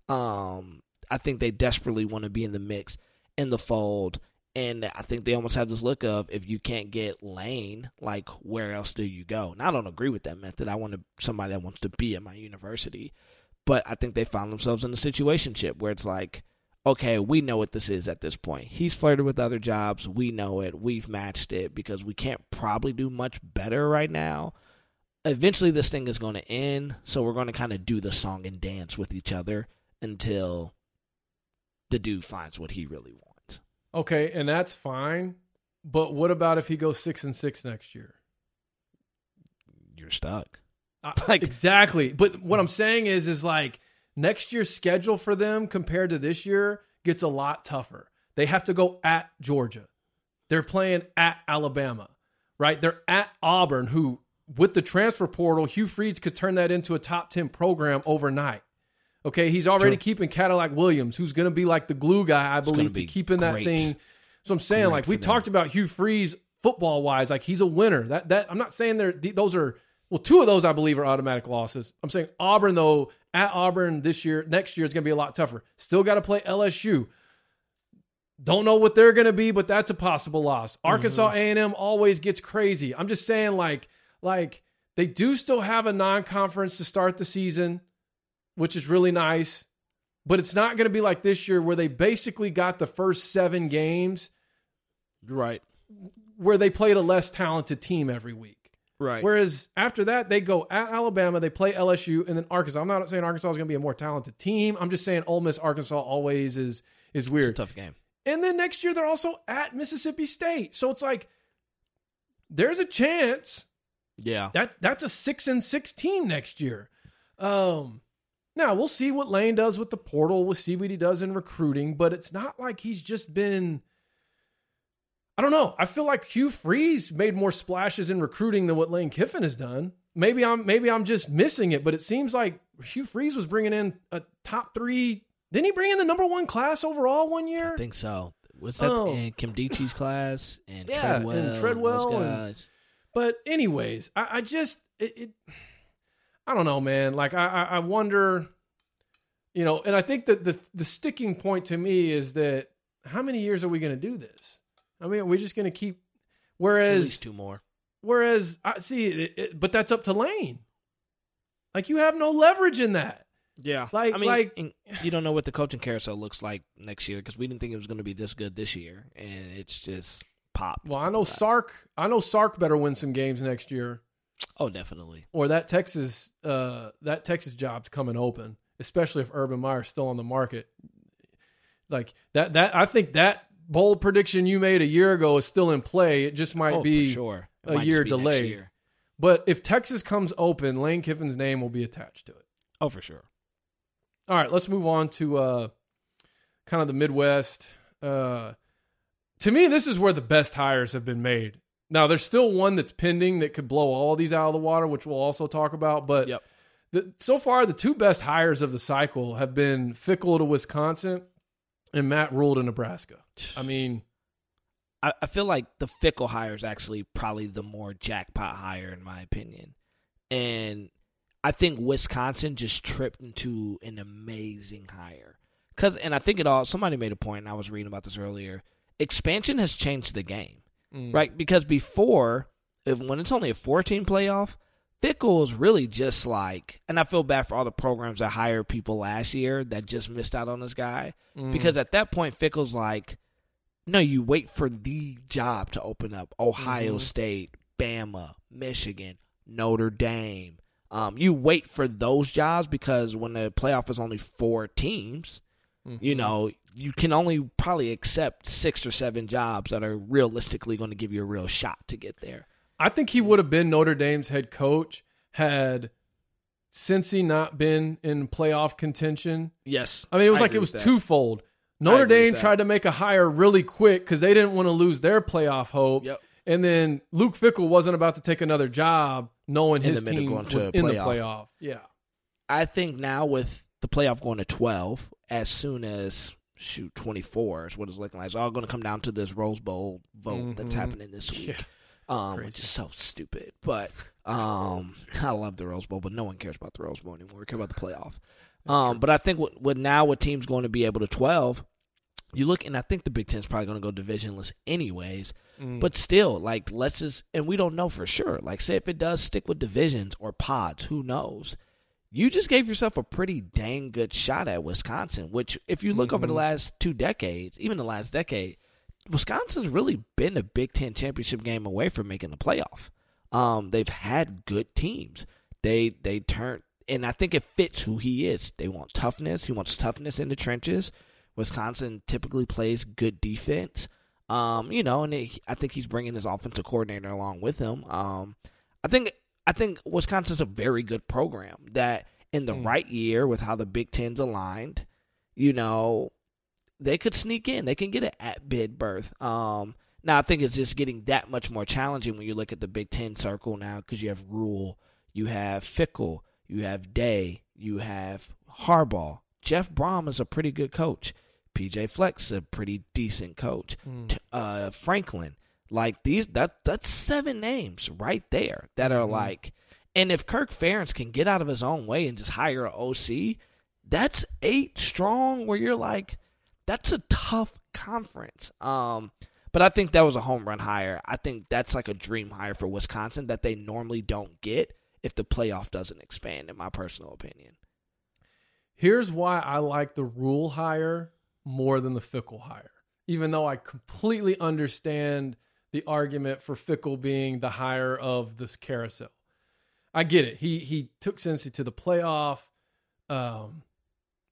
Um, I think they desperately want to be in the mix, in the fold, and I think they almost have this look of if you can't get Lane, like where else do you go? And I don't agree with that method. I want somebody that wants to be at my university, but I think they found themselves in a situation where it's like okay, we know what this is at this point. He's flirted with other jobs. We know it. We've matched it because we can't probably do much better right now. Eventually, this thing is going to end. So we're going to kind of do the song and dance with each other until the dude finds what he really wants. Okay, and that's fine. But what about if he goes six and six next year? You're stuck. I- Like- exactly. But what I'm saying is, is like next year's schedule for them compared to this year gets a lot tougher. They have to go at Georgia. They're playing at Alabama, right? They're at Auburn, who with the transfer portal, Hugh Freeze could turn that into a top 10 program overnight. Okay, he's already True. keeping Cadillac Williams, who's going to be like the glue guy, I believe, to be keeping that thing. So I'm saying, Great like we them. talked about Hugh Freeze football wise, like he's a winner. That that I'm not saying they're those are well, two of those I believe are automatic losses. I'm saying Auburn though at Auburn this year, next year it's going to be a lot tougher. Still got to play LSU. Don't know what they're going to be, but that's a possible loss. Mm-hmm. Arkansas A&M always gets crazy. I'm just saying, like, like they do still have a non-conference to start the season, which is really nice. But it's not going to be like this year where they basically got the first seven games Right. where they played a less talented team every week. Right. Whereas after that, they go at Alabama, they play LSU, and then Arkansas. I'm not saying Arkansas is going to be a more talented team. I'm just saying Ole Miss, Arkansas always is is It's a weird. tough game. And then next year they're also at Mississippi State. So it's like there's a chance Yeah. that that's a six and six team next year. Um, now we'll see what Lane does with the portal. We'll see what he does in recruiting, but it's not like he's just been. I don't know. I feel like Hugh Freeze made more splashes in recruiting than what Lane Kiffin has done. Maybe I'm maybe I'm just missing it, but it seems like Hugh Freeze was bringing in a top three. Didn't he bring in the number one class overall one year? I think so. What's that Oh. in Nkemdiche's class and Yeah, Treadwell? and Treadwell and- guys. But anyways, I, I just it, it I don't know, man. Like I, I I wonder, you know, and I think that the the sticking point to me is that how many years are we going to do this? I mean, we're we just going to keep? Whereas at least two more. whereas I see, it, it, but that's up to Lane. Like you have no leverage in that. Yeah, Like- I mean, like- you don't know what the coaching carousel looks like next year because we didn't think it was going to be this good this year, and it's just pop. Well, I know Sark. I know Sark better win some games next year, Oh, definitely. or that Texas uh that Texas job's coming open, especially if Urban Meyer's still on the market. Like that that I think that bold prediction you made a year ago is still in play. It just might oh, be sure. It a year delayed. year. But if Texas comes open, Lane Kiffin's name will be attached to it. Oh, for sure. All right, let's move on to uh kind of the Midwest. Uh to me, this is where the best hires have been made. Now, there's still one that's pending that could blow all these out of the water, which we'll also talk about. But Yep. the, so far, the two best hires of the cycle have been Fickell to Wisconsin and Matt Rhule to Nebraska. I mean, I, I feel like the Fickell hire is actually probably the more jackpot hire in my opinion, and I think Wisconsin just tripped into an amazing hire. Cause and I think it all. Somebody made a point, and I was reading about this earlier. Expansion has changed the game, mm. right? Because before, if, when it's only a fourteen playoff, Fickell is really just like, and I feel bad for all the programs that hired people last year that just missed out on this guy. Mm. Because at that point, Fickell's like, no, you wait for the job to open up. Ohio mm-hmm. State, Bama, Michigan, Notre Dame. Um, you wait for those jobs because when the playoff is only four teams, You mm-hmm. know, you can only probably accept six or seven jobs that are realistically going to give you a real shot to get there. I think he would have been Notre Dame's head coach had Cincy not been in playoff contention. Yes, I mean, it was like it was twofold. Notre Dame tried to make a hire really quick because they didn't want to lose their playoff hopes. Yep. And then Luke Fickell wasn't about to take another job knowing In his team going to was in the playoff. playoff. Yeah. I think now with the playoff going to 12, as soon as shoot 24 is what it's looking like. It's all going to come down to this Rose Bowl vote that's Mhm. happening this week. Yeah. Um, Crazy. which is so stupid. But um, I love the Rose Bowl, but no one cares about the Rose Bowl anymore. We care about the playoff. Um, but I think what, what now what team's going to be able to 12, you look, and I think the Big Ten is probably going to go divisionless anyways. Mm. But still, like, let's just, and we don't know for sure. Like, say if it does stick with divisions or pods, who knows? You just gave yourself a pretty dang good shot at Wisconsin, which, if you look over the Mhm. last two decades, even the last decade, Wisconsin's really been a Big Ten championship game away from making the playoff. Um, they've had good teams. They they turn, and I think it fits who he is. They want toughness. He wants toughness in the trenches. Wisconsin typically plays good defense. Um, you know, and it, I think he's bringing his offensive coordinator along with him. Um, I think I think Wisconsin's a very good program that in the Mm. right year with how the Big Ten's aligned, you know, they could sneak in. They can get an at bid berth. Um, now I think it's just getting that much more challenging when you look at the Big Ten circle now because you have Rhule, you have Fickell, you have Day, you have Harbaugh. Jeff Brohm is a pretty good coach. PJ Fleck is a pretty decent coach. Mm. Uh, Franklin, like these, that that's seven names right there that are Mhm. like. And if Kirk Ferentz can get out of his own way and just hire a OC, that's eight strong. Where you're like, that's a tough conference. Um, but I think that was a home run hire. I think that's like a dream hire for Wisconsin that they normally don't get if the playoff doesn't expand. In my personal opinion. Here's why I like the Rhule hire more than the Fickell hire, even though I completely understand the argument for Fickell being the hire of this carousel. I get it. He he took Cincy to the playoff, um,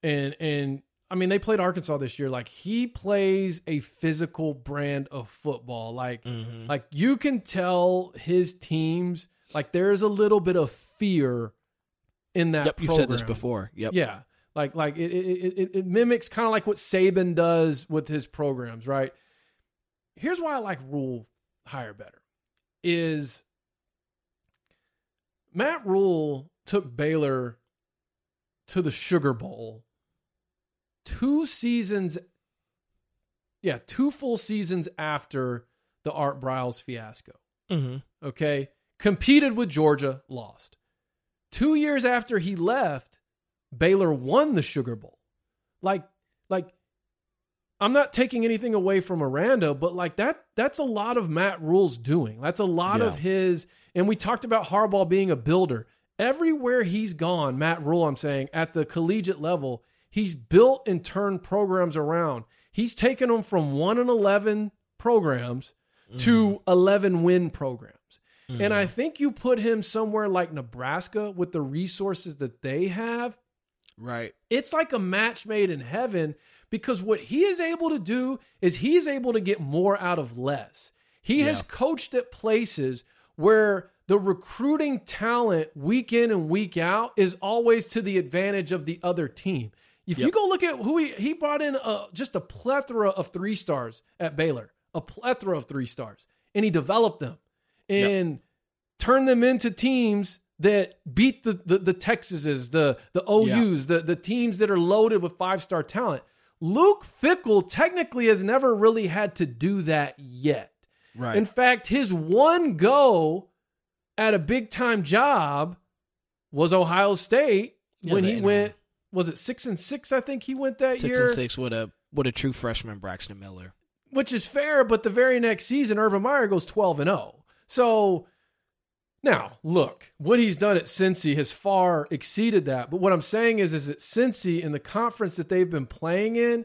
and and I mean they played Arkansas this year. Like he plays a physical brand of football. Like Mm-hmm. like you can tell his teams like there's a little bit of fear in that. Yep, you've said this before. Yep. Yeah, like like it it, it, it mimics kind of like what Saban does with his programs, right? Here's why I like Rhule hire better is Matt Rhule took Baylor to the Sugar Bowl two seasons yeah, two full seasons after the Art Briles fiasco Mm-hmm. okay, competed with Georgia, lost. Two years after he left, Baylor won the Sugar Bowl. Like, like, I'm not taking anything away from Aranda, but like that, that's a lot of Matt Rhule's doing. That's a lot Yeah. of his. And we talked about Harbaugh being a builder. Everywhere he's gone, Matt Rhule, I'm saying at the collegiate level, he's built and turned programs around. He's taken them from one and eleven programs to mm-hmm. 11 win programs. And I mm-hmm. think you put him somewhere like Nebraska with the resources that they have, Right. it's like a match made in heaven because what he is able to do is he is able to get more out of less. He has coached at places where the recruiting talent week in and week out is always to the advantage of the other team. If you go look at who he he brought in a, just a plethora of three stars at Baylor, a plethora of three stars, and he developed them and turned them into teams that beat the the, the Texases, the the OUs, the the teams that are loaded with five star talent. Luke Fickell technically has never really had to do that yet. Right. In fact, his one go at a big time job was Ohio State Yeah, when he went. Was it six and six? I think he went that six year, and six with a with a true freshman Braxton Miller. which is fair. But the very next season, Urban Meyer goes twelve and zero. So now, look, what he's done at Cincy has far exceeded that. But what I'm saying is, is that Cincy in the conference that they've been playing in,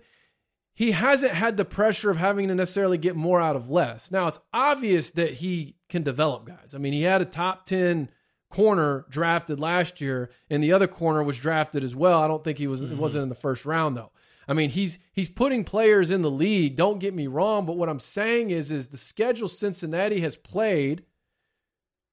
he hasn't had the pressure of having to necessarily get more out of less. Now, it's obvious that he can develop guys. I mean, he had a top 10 corner drafted last year, and the other corner was drafted as well. I don't think he was it wasn't in the first round though. I mean, he's he's putting players in the league. Don't get me wrong, but what I'm saying is, is the schedule Cincinnati has played.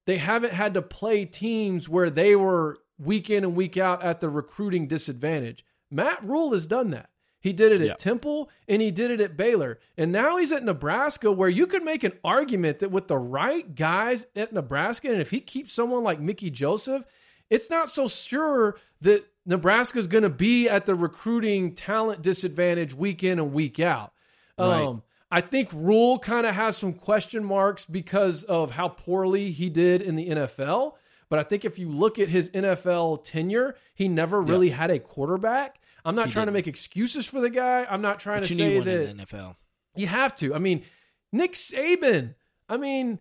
They haven't had to play teams where they were week in and week out at the recruiting disadvantage. Matt Rhule has done that. He did it at. Temple and he did it at Baylor. And now he's at Nebraska, where you could make an argument that with the right guys at Nebraska, and if he keeps someone like Mickey Joseph, it's not so sure that Nebraska is going to be at the recruiting talent disadvantage week in and week out. Right. Um, I think Rhule kind of has some question marks because of how poorly he did in the NFL. But I think if you look at his NFL tenure, he never really had a quarterback. I'm not He trying to didn't. make excuses for the guy. I'm not trying But to say that in the NFL. you have to. I mean, Nick Saban. I mean,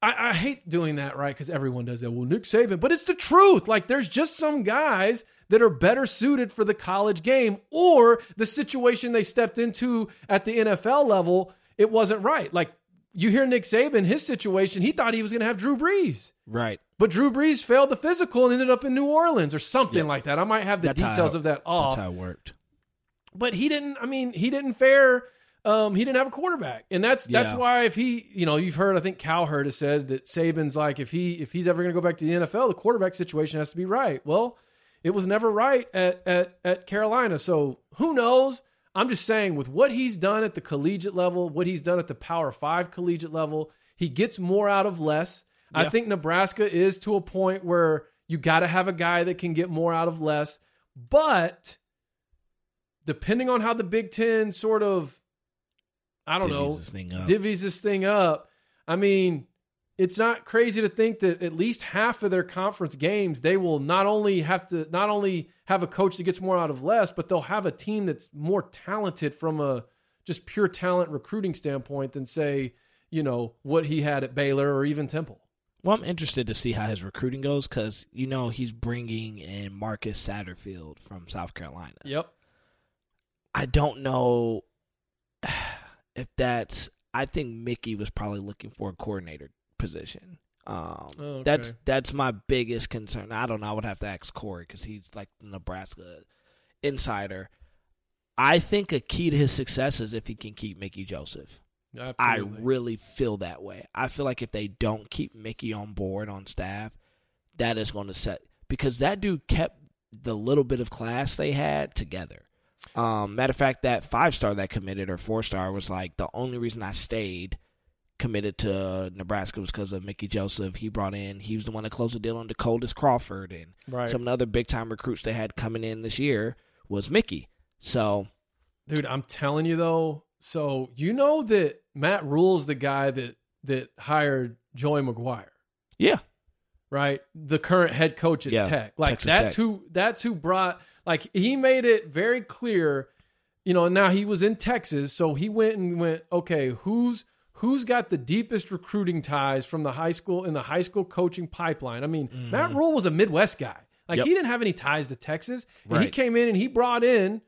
I, I hate doing that, right? Because everyone does that. Well, Nick Saban, but it's the truth. Like, there's just some guys that are better suited for the college game or the situation they stepped into at the NFL level. It wasn't right. Like, you hear Nick Saban, his situation, he thought he was going to have Drew Brees. Right. But Drew Brees failed the physical and ended up in New Orleans or something Yeah. like that. I might have the That's details of that off That's how it worked. but he didn't. I mean, he didn't fare. Um, he didn't have a quarterback, and that's that's Yeah. why if he, you know, you've heard. I think Cowherd has said that Saban's like if he if he's ever going to go back to the NFL, the quarterback situation has to be right. Well, it was never right at at at Carolina, so who knows? I'm just saying with what he's done at the collegiate level, what he's done at the Power Five collegiate level, he gets more out of less. I think Nebraska is to a point where you got to have a guy that can get more out of less, but depending on how the Big Ten sort of, I don't Divvies know, this divvies this thing up. I mean, it's not crazy to think that at least half of their conference games they will not only have to not only have a coach that gets more out of less, but they'll have a team that's more talented from a just pure talent recruiting standpoint than say, you know, what he had at Baylor or even Temple. Well, I'm interested to see how his recruiting goes because you know he's bringing in Marcus Satterfield from South Carolina. Yep. I don't know if that's. I think Mickey was probably looking for a coordinator position. Um, Oh, okay. That's that's my biggest concern. I don't know. I would have to ask Corey because he's like the Nebraska insider. I think a key to his success is if he can keep Mickey Joseph. I really feel that way. I feel like if they don't keep Mickey on board on staff, that is going to set because that dude kept the little bit of class they had together. Um, matter of fact, that five star that committed or four star was like the only reason I stayed committed to uh, Nebraska was because of Mickey Joseph. He brought in, he was the one that closed the deal on the Dakotas Crawford and right. some of the other big time recruits they had coming in this year was Mickey. So Dude, I'm telling you though. So you know that Matt Rhule's the guy that that hired Joey McGuire, yeah, right? The current head coach at Yeah, Tech. Like Texas that's Tech. who that's who brought like he made it very clear, you know, now he was in Texas, so he went and went, okay, who's who's got the deepest recruiting ties from the high school in the high school coaching pipeline? I mean, mm. Matt Rhule was a Midwest guy. Like. Yep. he didn't have any ties to Texas. And he came in and he brought in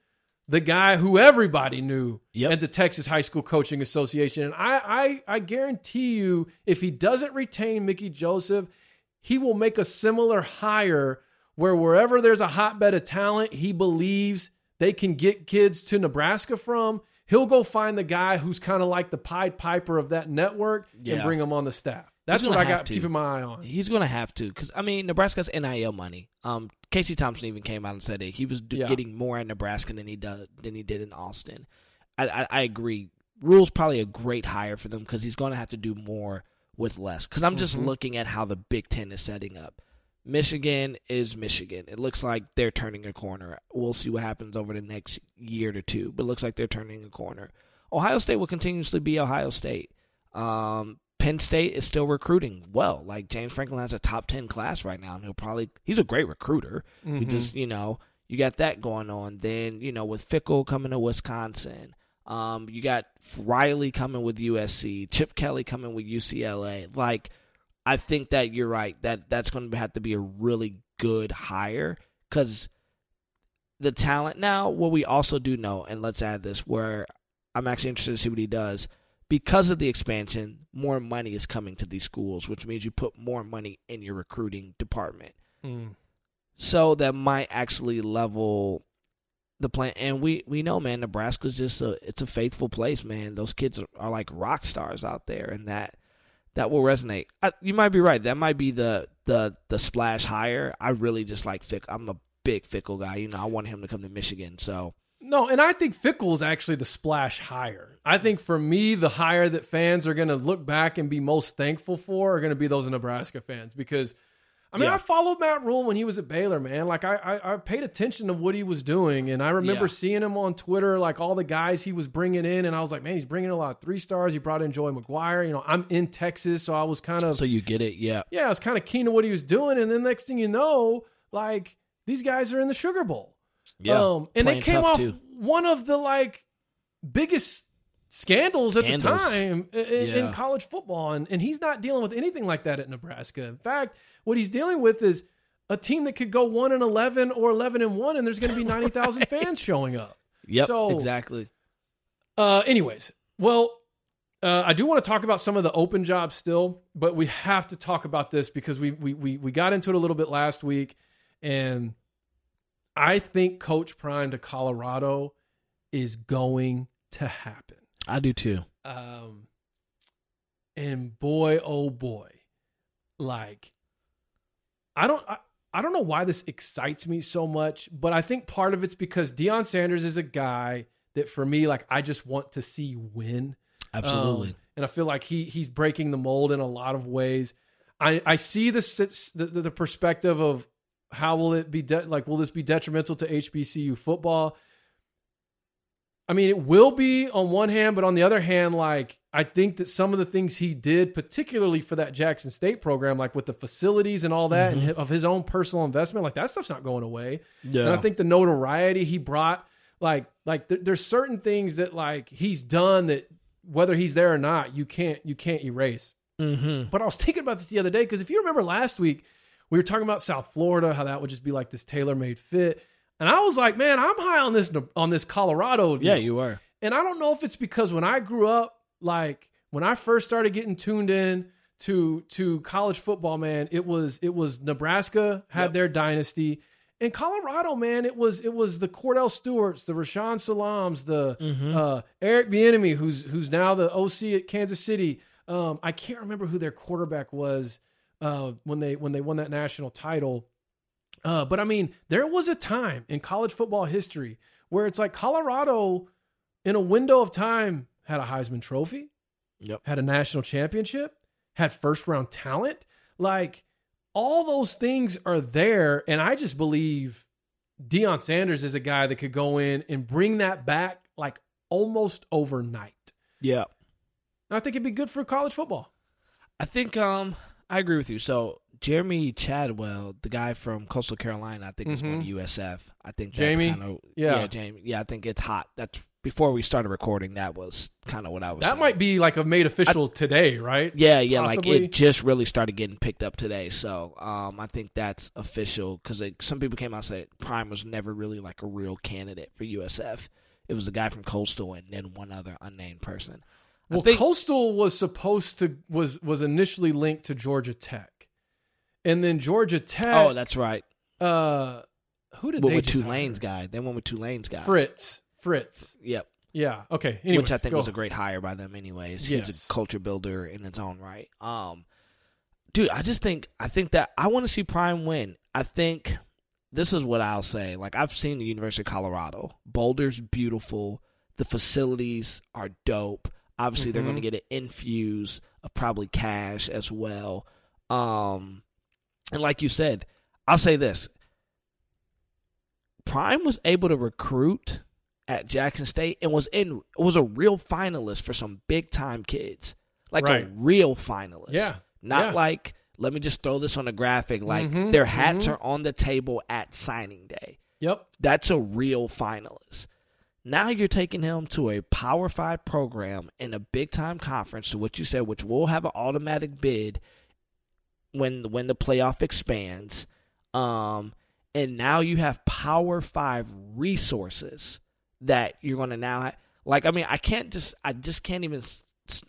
the guy who everybody knew Yep. at the Texas High School Coaching Association. And I, I, I guarantee you, if he doesn't retain Mickey Joseph, he will make a similar hire where wherever there's a hotbed of talent, he believes they can get kids to Nebraska from. He'll go find the guy who's kind of like the Pied Piper of that network and bring him on the staff. That's what I got to. keeping my eye on. He's going to have to because I mean Nebraska's NIL money. Um, Casey Thompson even came out and said it. He was d- Yeah. getting more at Nebraska than he does than he did in Austin. I I, I agree. Rhule's probably a great hire for them because he's going to have to do more with less. Because I'm just Mhm. looking at how the Big Ten is setting up. Michigan is Michigan. It looks like they're turning a corner. We'll see what happens over the next year to two, but it looks like they're turning a corner. Ohio State will continuously be Ohio State. Um, Penn State is still recruiting well. Like James Franklin has a top ten class right now, and he'll probably he's a great recruiter. He Mhm. just you know you got that going on. Then you know with Fickell coming to Wisconsin, um, you got Riley coming with USC, Chip Kelly coming with UCLA. Like I think that you're right. That that's going to have to be a really good hire because the talent. Now, what we also do know, and let's add this, where I'm actually interested to see what he does. Because of the expansion, more money is coming to these schools, which means you put more money in your recruiting department. Mm. So that might actually level the plan, and we we know, man, Nebraska's just a it's a faithful place, man. Those kids are, are like rock stars out there, and that that will resonate. I, you might be right. That might be the the the splash hire. I really just like Fick. I'm a big Fickell guy. You know, I want him to come to Michigan. So No, and I think Fickell is actually the splash hire. I think for me, the hire that fans are going to look back and be most thankful for are going to be those Nebraska fans because, I mean, Yeah. I followed Matt Rhule when he was at Baylor, man. Like I, I, I paid attention to what he was doing, and I remember Yeah. seeing him on Twitter, like all the guys he was bringing in, and I was like, man, he's bringing a lot of three stars. He brought in Joey McGuire. You know, I'm in Texas, so I was kind of so you get it, yeah. yeah, I was kind of keen to what he was doing, and then next thing you know, like these guys are in the Sugar Bowl. Yeah, um, and they came off too. one of the like biggest scandals at the time in, in college football, and, and he's not dealing with anything like that at Nebraska. In fact, what he's dealing with is a team that could go one and eleven or eleven and one, and there's going to be ninety thousand fans showing up. Yep, So- exactly. Uh, anyways, well, uh, I do want to talk about some of the open jobs still, but we have to talk about this because we we we we got into it a little bit last week, and I think Coach Prime to Colorado is going to happen. I do too. Um, and boy, oh boy, like I don't. I, I don't know why this excites me so much, but I think part of it's because Deion Sanders is a guy that for me, like I just want to see win. Absolutely. Um, and I feel like he he's breaking the mold in a lot of ways. I I see the, the, the perspective of how will it be de- like will this be detrimental to HBCU football? I mean, it will be on one hand, but on the other hand, like I think that some of the things he did, particularly for that Jackson State program, like with the facilities and all that, and of his own personal investment, like that stuff's not going away. yeah. And I think the notoriety he brought, like, like there, there's certain things that like he's done that whether he's there or not, you can't you can't erase. mm-hmm. But I was thinking about this the other day because if you remember last week, we were talking about South Florida, how that would just be like this tailor made fit, and I was like, man, I'm high on this on this Colorado. Yeah, you are. And I don't know if it's because when I grew up, like when I first started getting tuned in to to college football, man, it was it was Nebraska had Yep. their dynasty. And Colorado, man, it was it was the Kordell Stewarts, the Rashaan Salaams, the Mm-hmm. uh, Eric Bieniemy, who's who's now the OC at Kansas City. Um, I can't remember who their quarterback was uh, when they when they won that national title. Uh, but I mean, there was a time in college football history where it's like Colorado, in a window of time, had a Heisman Trophy, Yep. had a national championship, had first round talent. Like all those things are there, and I just believe Deion Sanders is a guy that could go in and bring that back like almost overnight. Yeah. I think it'd be good for college football. I think um I agree with you. So Jeremy Chadwell, the guy from Coastal Carolina, I think is going to USF. I think that's Jamie? kind of Yeah. yeah, Jamie. Yeah, I think it's hot. That's before we started recording. That was kind of what I was. That saying. might be like a made official today, right? Yeah, yeah, Possibly. like it just really started getting picked up today. So, um, I think that's official because some people came out and said Prime was never really like a real candidate for USF. It was a guy from Coastal and then one other unnamed person. Well, think- Coastal was supposed to was was initially linked to Georgia Tech, and then Georgia Tech. oh, that's right. uh, who did Went they with Tulane's hire? guy. They went with Tulane's guy. Fritz. Fritz. Yep. Yeah. Okay. Anyways, which I think was a great hire by them. Anyways, he's Yes. a culture builder in its own right. Um, dude, I just think I think that I want to see Prime win. I think this is what I'll say. Like I've seen the University of Colorado. Boulder's beautiful. The facilities are dope. Obviously, they're going to get an infuse of probably cash as well. Um, and like you said, I'll say this: Prime was able to recruit at Jackson State and was in was a real finalist for some big time kids. Like Right. a real finalist. Yeah. Not Yeah. like let me just throw this on a graphic like Mhm, their hats mhm. are on the table at signing day. Yep. That's a real finalist. Now you're taking him to a Power 5 program in a big time conference to what you said which will have an automatic bid when when the playoff expands. Um and now you have Power 5 resources that you're going to now ha- like I mean I can't just I just can't even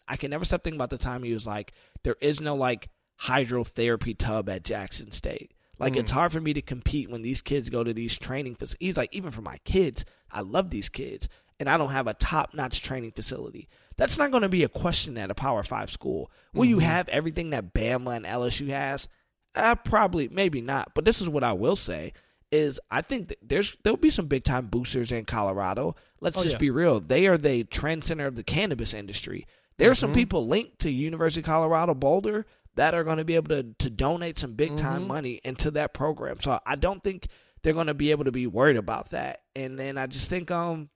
I can never stop thinking about the time he was like there is no like hydrotherapy tub at Jackson State. Like it's hard for me to compete when these kids go to these training facilities. Like even for my kids, I love these kids, and I don't have a top notch training facility. That's not going to be a question at a Power Five school. Will you mm-hmm. have everything that Bama and LSU has? Uh, probably, maybe not. But this is what I will say: is I think that there's there'll be some big time boosters in Colorado. Let's Oh, just yeah. be real; they are the trend center of the cannabis industry. There are some mm-hmm. people linked to University of Colorado Boulder that are going to be able to to donate some big time mm-hmm. money into that program. So I don't think they're going to be able to be worried about that. And then I just think um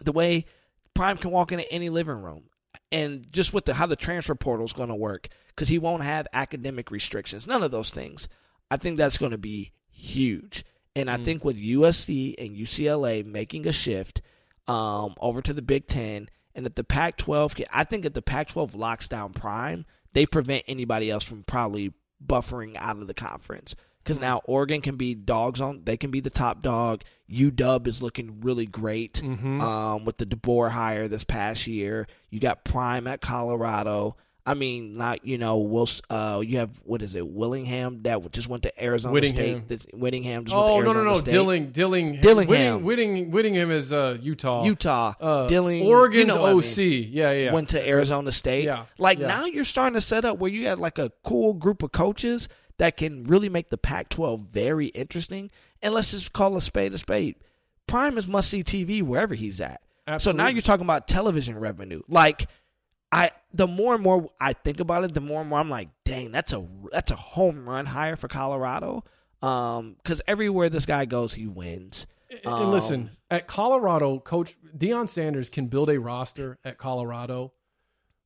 the way Prime can walk into any living room and just with the how the transfer portal is going to work because he won't have academic restrictions, none of those things. I think that's going to be huge. And I think with USC and UCLA making a shift um, over to the Big Ten, and if the Pac-12, can, I think if the Pac-12 locks down Prime, they prevent anybody else from probably buffering out of the conference. Because now Oregon can be dogs on, they can be the top dog. UW is looking really great um, with the DeBoer hire this past year. You got Prime at Colorado. I mean, not you know, Will. Uh, you have what is it, Willingham that just went to Arizona Whittingham. State. That's, Whittingham just went Oh no no no! State. Dilling Dilling Dillingham. Whitting, Whitting, Whittingham is uh, Utah. Utah, Uh, Dilling, Oregon's you know what I mean. OC. Yeah yeah. went to Arizona State. Yeah, Like yeah. now you're starting to set up where you have like a cool group of coaches that can really make the Pac 12 very interesting. And let's just call a spade a spade. Prime is must see TV wherever he's at. So now you're talking about television revenue. Like I the more and more I think about it, the more and more I'm like, dang, that's a that's a home run hire for Colorado. Um, because everywhere this guy goes, he wins. And Um, listen, at Colorado, Coach Deion Sanders can build a roster at Colorado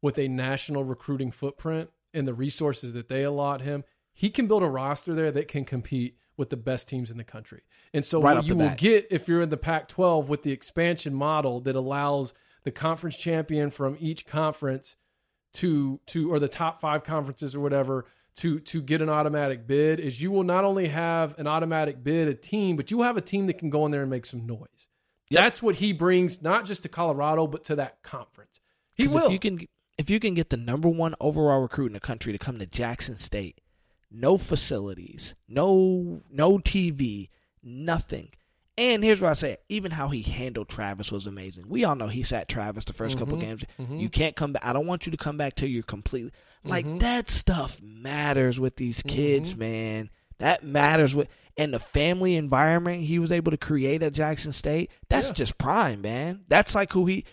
with a national recruiting footprint and the resources that they allot him. He can build a roster there that can compete with the best teams in the country. And so Right what you will get if you're in the Pac-12 with the expansion model that allows the conference champion from each conference to to or the top five conferences or whatever to to get an automatic bid is you will not only have an automatic bid a team but you will have a team that can go in there and make some noise. That's what he brings not just to colorado but to that conference. He will If you can, if you can get the number one overall recruit in the country to come to Jackson State, no facilities, no no TV, nothing. And here's what I say: even how he handled Travis was amazing. We all know he sat Travis the 1st couple mm-hmm, games. Mm-hmm. You can't come back. I don't want you to come back till you're completely like mm-hmm. that. Stuff matters with these kids, man. That matters with and the family environment he was able to create at Jackson State. That's Yeah. just prime, man. That's like who he.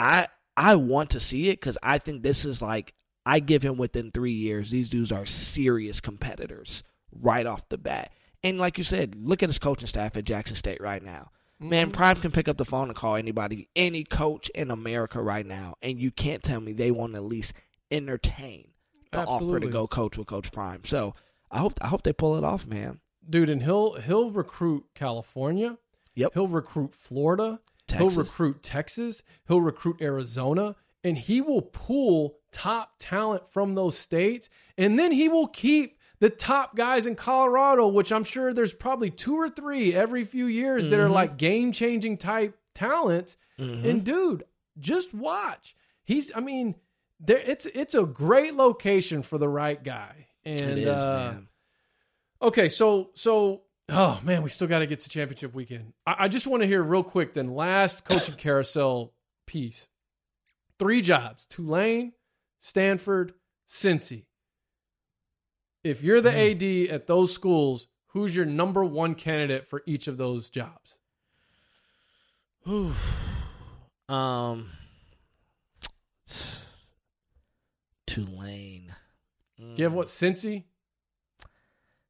I I want to see it because I think this is like I give him within three years. These dudes are serious competitors right off the bat. And like you said, look at his coaching staff at Jackson State right now. Mm-hmm. Man, Prime can pick up the phone and call anybody, any coach in America right now, and you can't tell me they won't at least entertain the offer to go coach with Coach Prime. So I hope I hope they pull it off, man. dude and he'll he'll recruit california Yep. he'll recruit florida Texas. he'll recruit texas he'll recruit arizona and he will pull top talent from those states and then he will keep the top guys in colorado which i'm sure there's probably two or three every few years that are like game changing type talents and dude just watch he's i mean there it's it's a great location for the right guy and It is, uh, man. Okay, so so oh man, we still got to get to championship weekend. I, I just want to hear real quick then last coaching carousel piece. Three jobs: Tulane, Stanford, Cincy. If you're the AD at those schools, who's your number one candidate for each of those jobs? Um, Tulane. Do you have what Cincy?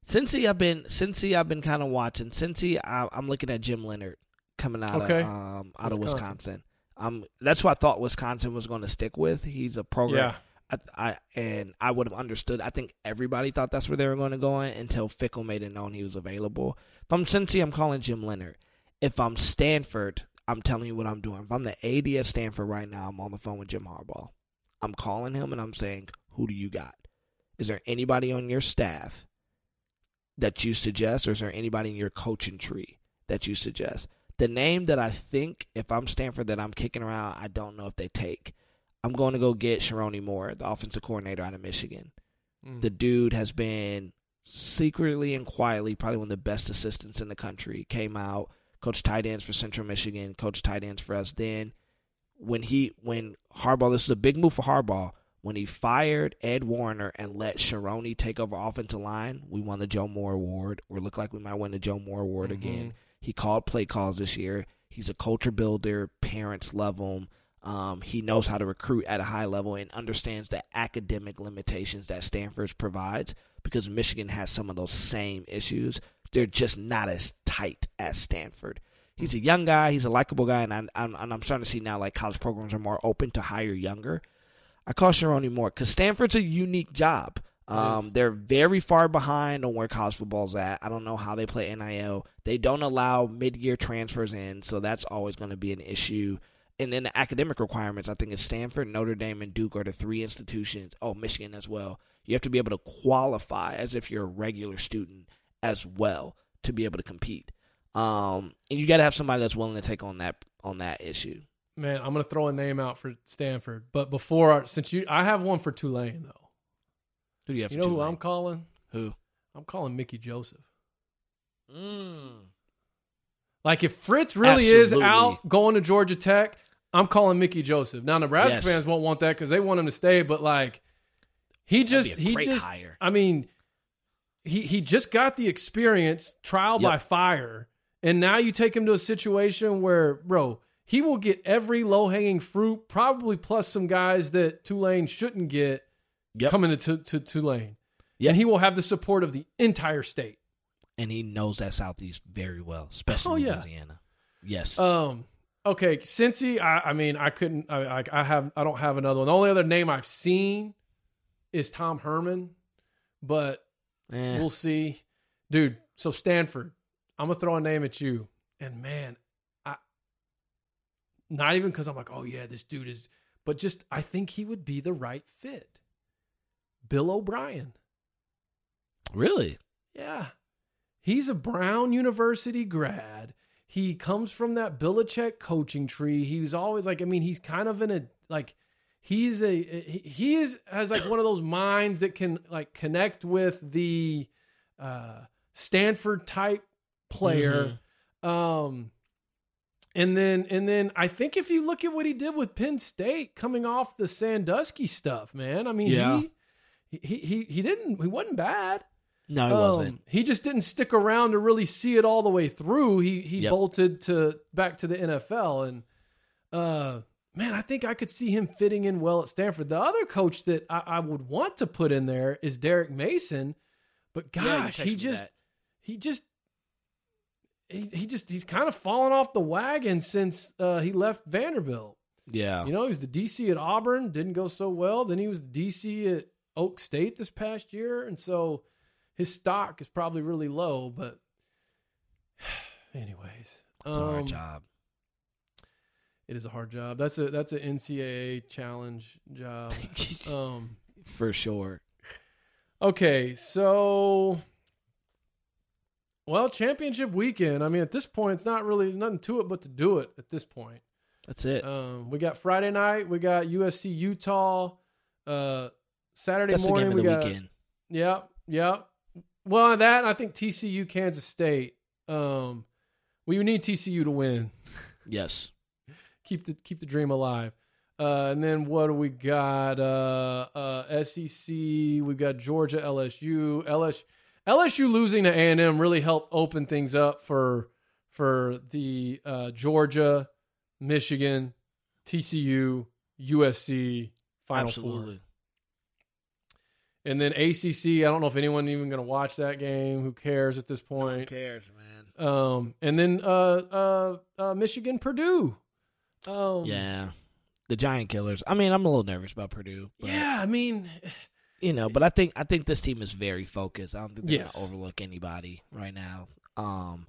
Cincy, I've been Cincy, I've been kind of watching. Cincy, I, I'm looking at Jim Leonhard coming out Okay. of um out of Wisconsin. Um, that's what I thought Wisconsin was going to stick with. He's a program. Yeah. I, I and I would have understood. I think everybody thought that's where they were going to go in until Fickell made it known he was available. If I'm Cincy, I'm calling Jim Leonhard. If I'm Stanford, I'm telling you what I'm doing. If I'm the AD at Stanford right now, I'm on the phone with Jim Harbaugh. I'm calling him and I'm saying, "Who do you got? Is there anybody on your staff that you suggest, or is there anybody in your coaching tree that you suggest?" The name that I think, if I'm Stanford, that I'm kicking around, I don't know if they take. I'm going to go get Sherrone Moore, the offensive coordinator out of Michigan. Mm. The dude has been secretly and quietly probably one of the best assistants in the country. Came out, coached tight ends for Central Michigan, coached tight ends for us. Then when he when Harbaugh, this is a big move for Harbaugh. When he fired Ed Warinner and let Sherrone take over offensive line, we won the Joe Moore Award. We look like we might win the Joe Moore Award Mm-hmm. again. He called play calls this year. He's a culture builder. Parents love him. Um, he knows how to recruit at a high level and understands the academic limitations that Stanford provides because Michigan has some of those same issues. They're just not as tight as Stanford. He's a young guy. He's a likable guy, and I'm, I'm, and I'm starting to see now like college programs are more open to hire younger. I call Sherrone Moore because Stanford's a unique job. Um, they're very far behind on where college football's at. I don't know how they play NIL. They don't allow mid-year transfers in, so that's always going to be an issue. And then the academic requirements, I think, it's Stanford, Notre Dame, and Duke are the three institutions. Oh, Michigan as well. You have to be able to qualify as if you're a regular student as well to be able to compete. Um, and you got to have somebody that's willing to take on that on that issue. Man, I'm gonna throw a name out for Stanford, but before since you, I have one for Tulane though. Who do you have? You for know who Tulane? I'm calling? Who? I'm calling Mickey Joseph. Mm. Like if Fritz really is out going to Georgia Tech, I'm calling Mickey Joseph. Now Nebraska Yes. fans won't want that because they want him to stay, but like he just That'd be he just hire. I mean he he just got the experience trial by fire, and now you take him to a situation where bro he will get every low hanging fruit, probably plus some guys that Tulane shouldn't get Yep. coming to, to, to Tulane. Yep. And he will have the support of the entire state. and he knows that Southeast very well, especially Oh, yeah. Louisiana. Yes. Um. Okay, Cincy. I, I mean, I couldn't. I, I, I have. I don't have another one. The only other name I've seen is Tom Herman, but Eh, we'll see, dude. So Stanford, I'm gonna throw a name at you, and man, I not even because I'm like, oh yeah, this dude is, but just I think he would be the right fit. Bill O'Brien. really? Yeah. He's a Brown University grad. He comes from that Belichick coaching tree. He was always like, I mean, he's kind of in a like he's a he is has like one of those minds that can like connect with the uh Stanford type player. Um and then and then I think if you look at what he did with Penn State coming off the Sandusky stuff, man. I mean, Yeah. he, he he he didn't he wasn't bad. No, he Um, wasn't. He just didn't stick around to really see it all the way through. He he Yep. bolted to back to the NFL, and uh, man, I think I could see him fitting in well at Stanford. The other coach that I, I would want to put in there is Derek Mason, but Yeah, gosh, texted he just he just he, he just he's kind of fallen off the wagon since uh, he left Vanderbilt. Yeah. You know, he was the DC at Auburn, didn't go so well. Then he was the DC at Oak State this past year, and so his stock is probably really low. But, anyways, it's a hard um, job. It is a hard job. That's a that's an NCAA challenge job. Um, For sure. okay, so. Well, championship weekend. I mean, at this point, it's not really there's nothing to it but to do it. At this point, That's it. Um, we got Friday night. We got USC Utah. Uh, Saturday That's the morning we got. weekend. Yep, yep. Well, that I think TCU Kansas State. Um, we need TCU to win. Yes. Keep the keep the dream alive. Uh, and then what do we got? Uh, uh, SEC. We got Georgia, LSU, LSU. LSU losing to A and M really helped open things up for for the uh, Georgia, Michigan, TCU, USC Final Four. Absolutely. And then ACC. I don't know if anyone even going to watch that game. Who cares at this point? Who point? cares, man? Um, and then uh, uh, uh, Michigan, Purdue. Um, Yeah. The Giant Killers. I mean, I'm a little nervous about Purdue. But, yeah. I mean, You know, but I think I think this team is very focused. I don't think they're Yes. gonna overlook anybody right now. Um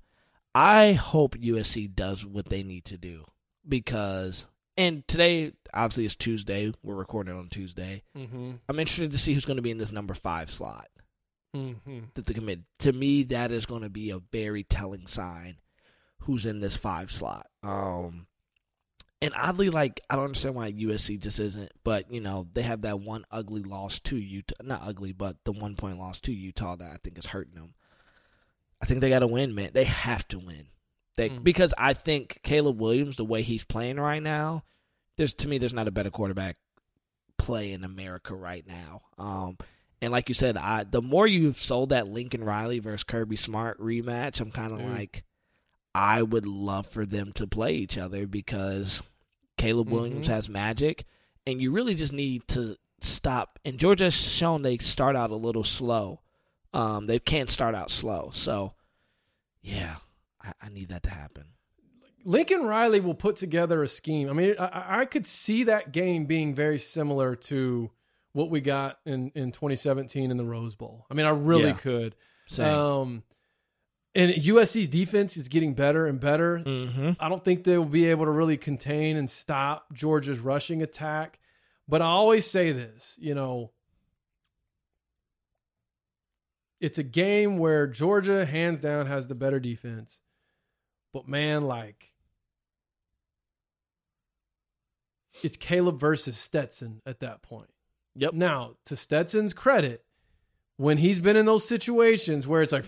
I hope USC does what they need to do because and today obviously is Tuesday. We're recording on Tuesday. mm-hmm, I'm interested to see who's going to be in this number 5 slot. mm-hmm. that the commit to me that is going to be a very telling sign who's in this five slot um and oddly like i don't understand why usc just isn't but you know they have that one ugly loss to utah not ugly but the one point loss to utah that i think is hurting them i think they got to win man they have to win They, Mm. Because I think Caleb Williams, the way he's playing right now, there's to me, there's not a better quarterback play in America right now. Um, and like you said, I the more you've sold that Lincoln Riley versus Kirby Smart rematch, I'm kind of Mm. like, I would love for them to play each other because Caleb Williams Mhm. has magic, and you really just need to stop. And Georgia's shown they start out a little slow. Um, they can't start out slow, so yeah, I, I need that to happen. Lincoln Riley will put together a scheme. I mean, I, I could see that game being very similar to what we got in, in 2017 in the Rose Bowl. I mean, I really Yeah. could. Same. Um, and USC's defense is getting better and better. mm-hmm. I don't think they will be able to really contain and stop Georgia's rushing attack. But I always say this, you know, it's a game where Georgia hands down has the better defense. But man, like it's Caleb versus Stetson at that point. Yep. Now, to Stetson's credit, when he's been in those situations where it's like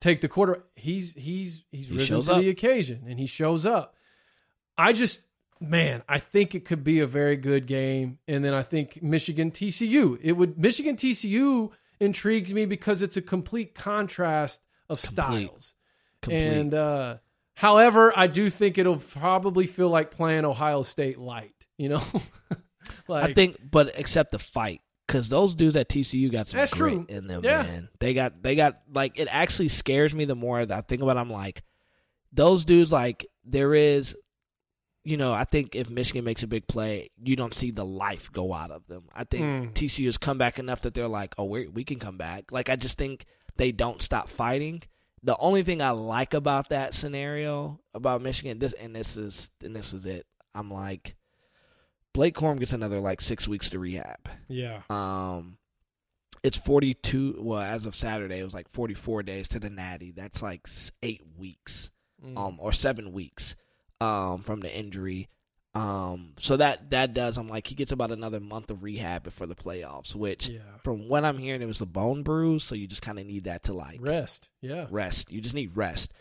take the quarter, he's he's he's He risen to up. the occasion and he shows up. I just man, I think it could be a very good game. And then I think Michigan TCU. It would Michigan TCU intrigues me because it's a complete contrast of Complete. styles. Complete. And uh however, I do think it'll probably feel like playing Ohio State light, you know? like I think, but except the fight, because those dudes at TCU got some grit true. in them. Yeah. Man, they got they got like it actually scares me the more that I think about. it, I'm like, those dudes like there is, you know, I think if Michigan makes a big play, you don't see the life go out of them. I think Mm. TCU has come back enough that they're like, oh, we we can come back. Like I just think they don't stop fighting. The only thing I like about that scenario about Michigan, this and this is and this is it. I'm like, Blake Corum gets another like six weeks to rehab. yeah. Um, it's 42. Well, as of Saturday, it was like 44 days to the Natty. That's like eight weeks, Mm. um, or seven weeks, um, from the injury. Um, so that that does. I'm like, he gets about another month of rehab before the playoffs. Which, yeah. from what I'm hearing, it was a bone bruise. So you just kind of need that to like Rest. Yeah. rest. You just need rest.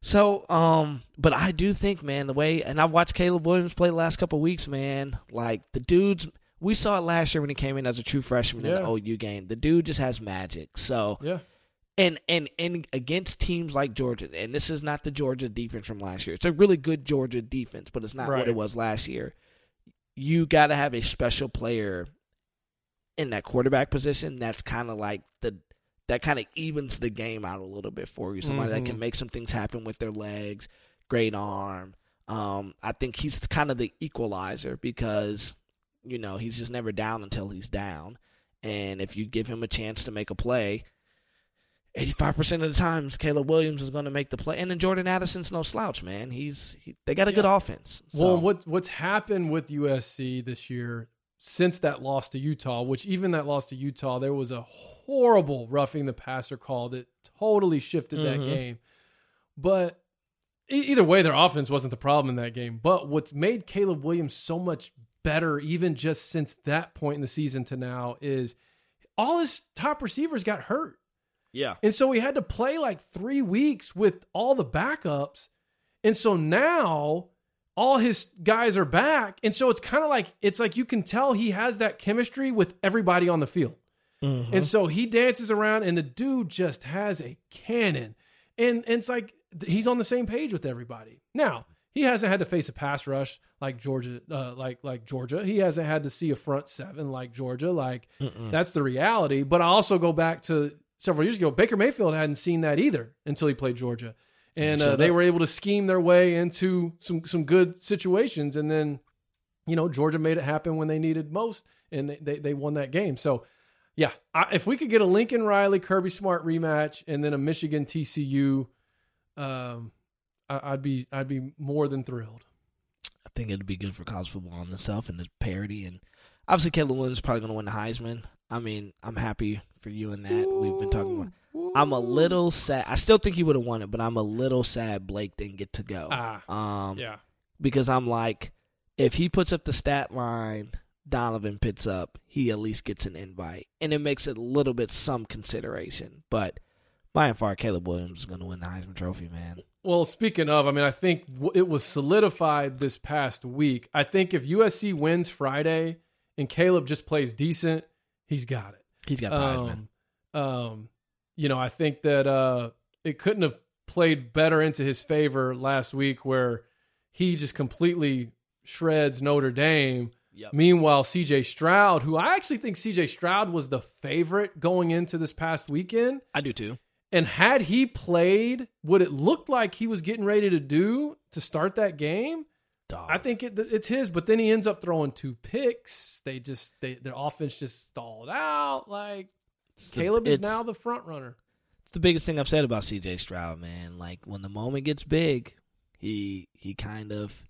So, um, but I do think, man, the way, and I've watched Caleb Williams play the last couple of weeks, man. Like the dude's, we saw it last year when he came in as a true freshman in the OU game. The dude just has magic. So, Yeah. And and and against teams like Georgia, and this is not the Georgia defense from last year. It's a really good Georgia defense, but it's not Right. what it was last year. You got to have a special player in that quarterback position. That's kind of like the that kind of evens the game out a little bit for you. Somebody that Mhm. can make some things happen with their legs, great arm. Um, I think he's kind of the equalizer because you know he's just never down until he's down, and if you give him a chance to make a play, eighty-five percent of the times Caleb Williams is going to make the play, and then Jordan Addison's no slouch, man. He's he, they got a good Yeah. offense. Well, what what's happened with USC this year since that loss to Utah, which even that loss to Utah, there was a horrible roughing the passer call that totally shifted that Mhm. game. But e- either way, their offense wasn't the problem in that game. But what's made Caleb Williams so much better, even just since that point in the season to now, is all his top receivers got hurt. Yeah, And so he had to play like three weeks with all the backups. And so now all his guys are back. And so it's kind of like, it's like you can tell he has that chemistry with everybody on the field. Mm-hmm. And so he dances around and the dude just has a cannon. And, and it's like he's on the same page with everybody. Now, he hasn't had to face a pass rush like Georgia, uh, like like Georgia. He hasn't had to see a front seven like Georgia. Like that's the reality. But I also go back to several years ago. Baker Mayfield hadn't seen that either until he played Georgia, and uh, they were able to scheme their way into some some good situations. And then, you know, Georgia made it happen when they needed most, and they they, they won that game. So. Yeah, I, if we could get a Lincoln Riley Kirby Smart rematch and then a Michigan TCU, um, I, I'd be I'd be more than thrilled. I think it'd be good for college football in itself and the parity. And obviously, Caleb Williams is probably going to win the Heisman. I mean, I'm happy for you in that. We've been talking about. I'm a little sad. I still think he would have won it, but I'm a little sad Blake didn't get to go. Ah, um, yeah, because I'm like, if he puts up the stat line, Donovan picks up, he at least gets an invite, and it makes it a little bit some consideration. But by and far, Caleb Williams is going to win the Heisman Trophy, man. Well, speaking of, I mean, I think it was solidified this past week. I think if USC wins Friday and Caleb just plays decent, he's got it. He's got. Um, um, you know, I think that uh, it couldn't have played better into his favor last week, where he just completely shreds Notre Dame. Yep. Meanwhile, CJ Stroud, who I actually think CJ Stroud was the favorite going into this past weekend, I do too. and had he played what it looked like he was getting ready to do to start that game, Dog. I think it, it's his. But then he ends up throwing two picks. They just they their offense just stalled out. Like It's the- Caleb is now the front runner. It's the biggest thing I've said about CJ Stroud, man. Like when the moment gets big, he he kind of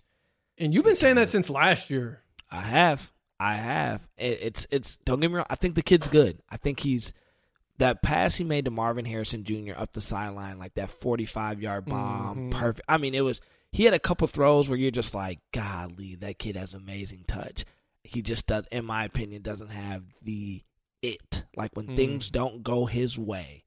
And you've been saying that since last year. I have. I have. It, it's it's don't get me wrong. I think the kid's good. I think he's that pass he made to Marvin Harrison Jr. up the sideline, like that forty-five yard bomb, Mhm. perfect. I mean, it was. He had a couple throws where you're just like, "Golly, that kid has amazing touch." He just does, in my opinion, doesn't have the it. Like when Mm. things don't go his way,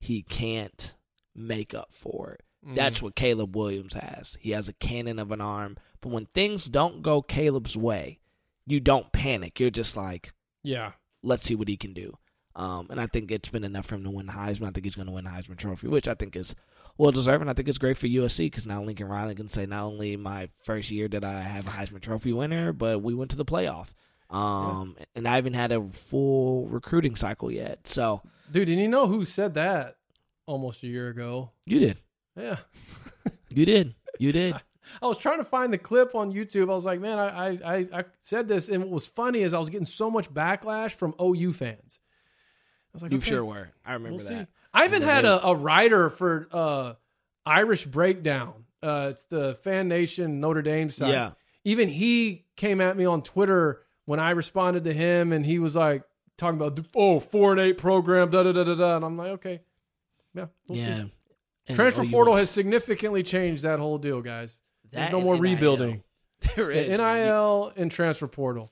he can't make up for it. Mm. That's what Caleb Williams has. He has a cannon of an arm. But when things don't go Caleb's way, you don't panic. You're just like, yeah. let's see what he can do. Um, and I think it's been enough for him to win Heisman. I think he's going to win the Heisman Trophy, which I think is well deserved. And I think it's great for USC because now Lincoln Riley can say, not only my first year did I have a Heisman Trophy winner, but we went to the playoff. Um, And I haven't had a full recruiting cycle yet. So Dude, and you know who said that almost a year ago? you did. Yeah. You did. You did. I was trying to find the clip on YouTube. I was like, man, I, I, I, I said this. And what was funny is I was getting so much backlash from OU fans. I was like, You okay, sure were. I remember We'll see. I even had a, a writer for uh, Irish Breakdown. Uh, it's the Fan Nation Notre Dame site. Yeah. Even he came at me on Twitter when I responded to him, and he was like talking about oh four and eight program da da da da da, and I'm like okay, yeah, we'll yeah. see. And Transfer portal was- has significantly changed that whole deal, guys. There's no more NIL. rebuilding. There is. NIL and transfer portal.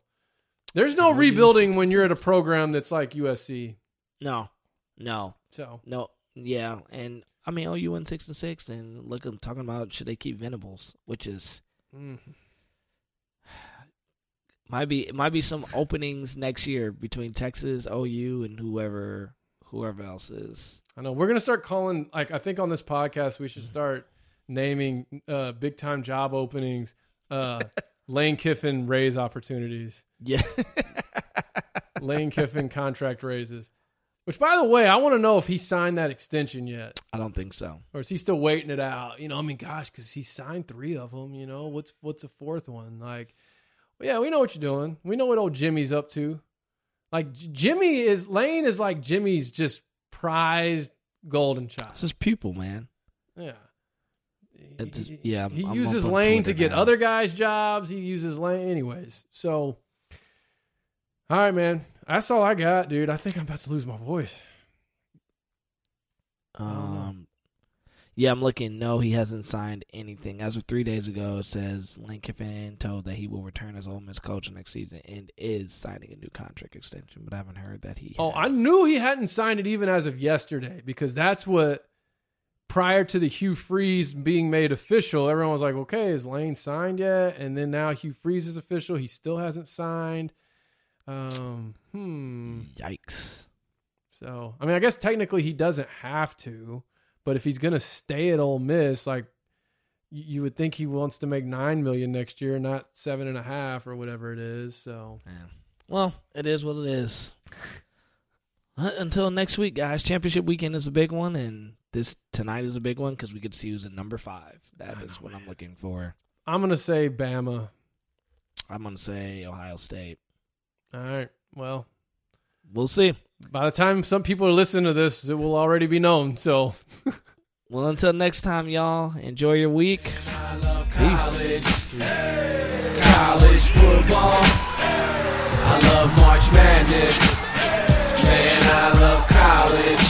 There's no rebuilding when you're at a program that's like USC. No, no, So no. Yeah, and I mean OU went six and six, and look, I'm talking about should they keep Venables, which is mm, might be might be some openings next year between Texas, OU, and whoever whoever else is. I know we're gonna start calling like I think on this podcast we should start naming uh, big time job openings, uh, Lane Kiffin raise opportunities, Yeah, Lane Kiffin contract raises. Which, by the way, I want to know if he signed that extension yet, I don't think so. or is he still waiting it out? You know, I mean, gosh, because he signed three of them. You know, what's what's a fourth one? Like, well, yeah, we know what you're doing. We know what old Jimmy's up to. Like Jimmy is Lane is like Jimmy's just prized golden child. It's his pupil, man. Yeah. Just- yeah, he I'm uses Lane to get now. other guys jobs. He uses Lane anyways. So, all right, man. That's all I got, dude. I think I'm about to lose my voice. Um, yeah, I'm looking. No, he hasn't signed anything. As of three days ago, it says Lane Kiffin told that he will return as Ole Miss coach next season and is signing a new contract extension. But I haven't heard that he. Oh, I knew he hadn't signed it even as of yesterday because that's what prior to the Hugh Freeze being made official, everyone was like, okay, is Lane signed yet? And then now Hugh Freeze is official. He still hasn't signed. Um, hmm. Yikes! So, I mean, I guess technically he doesn't have to, but if he's going to stay at Ole Miss, like you would think he wants to make nine million next year, not seven and a half or whatever it is. So, Yeah. Well, it is what it is. Uh, Until next week, guys. Championship weekend is a big one, and this tonight is a big one because we get to see who's in number five. That I is know, what I'm looking for. I'm going to say Bama. I'm gonna say Ohio State. All right. Well, we'll see. By the time some people are listening to this, it will already be known. So, well, until next time, y'all, enjoy your week. Peace. Hey. College football. Hey. I love March Madness. Hey. Man, I love college.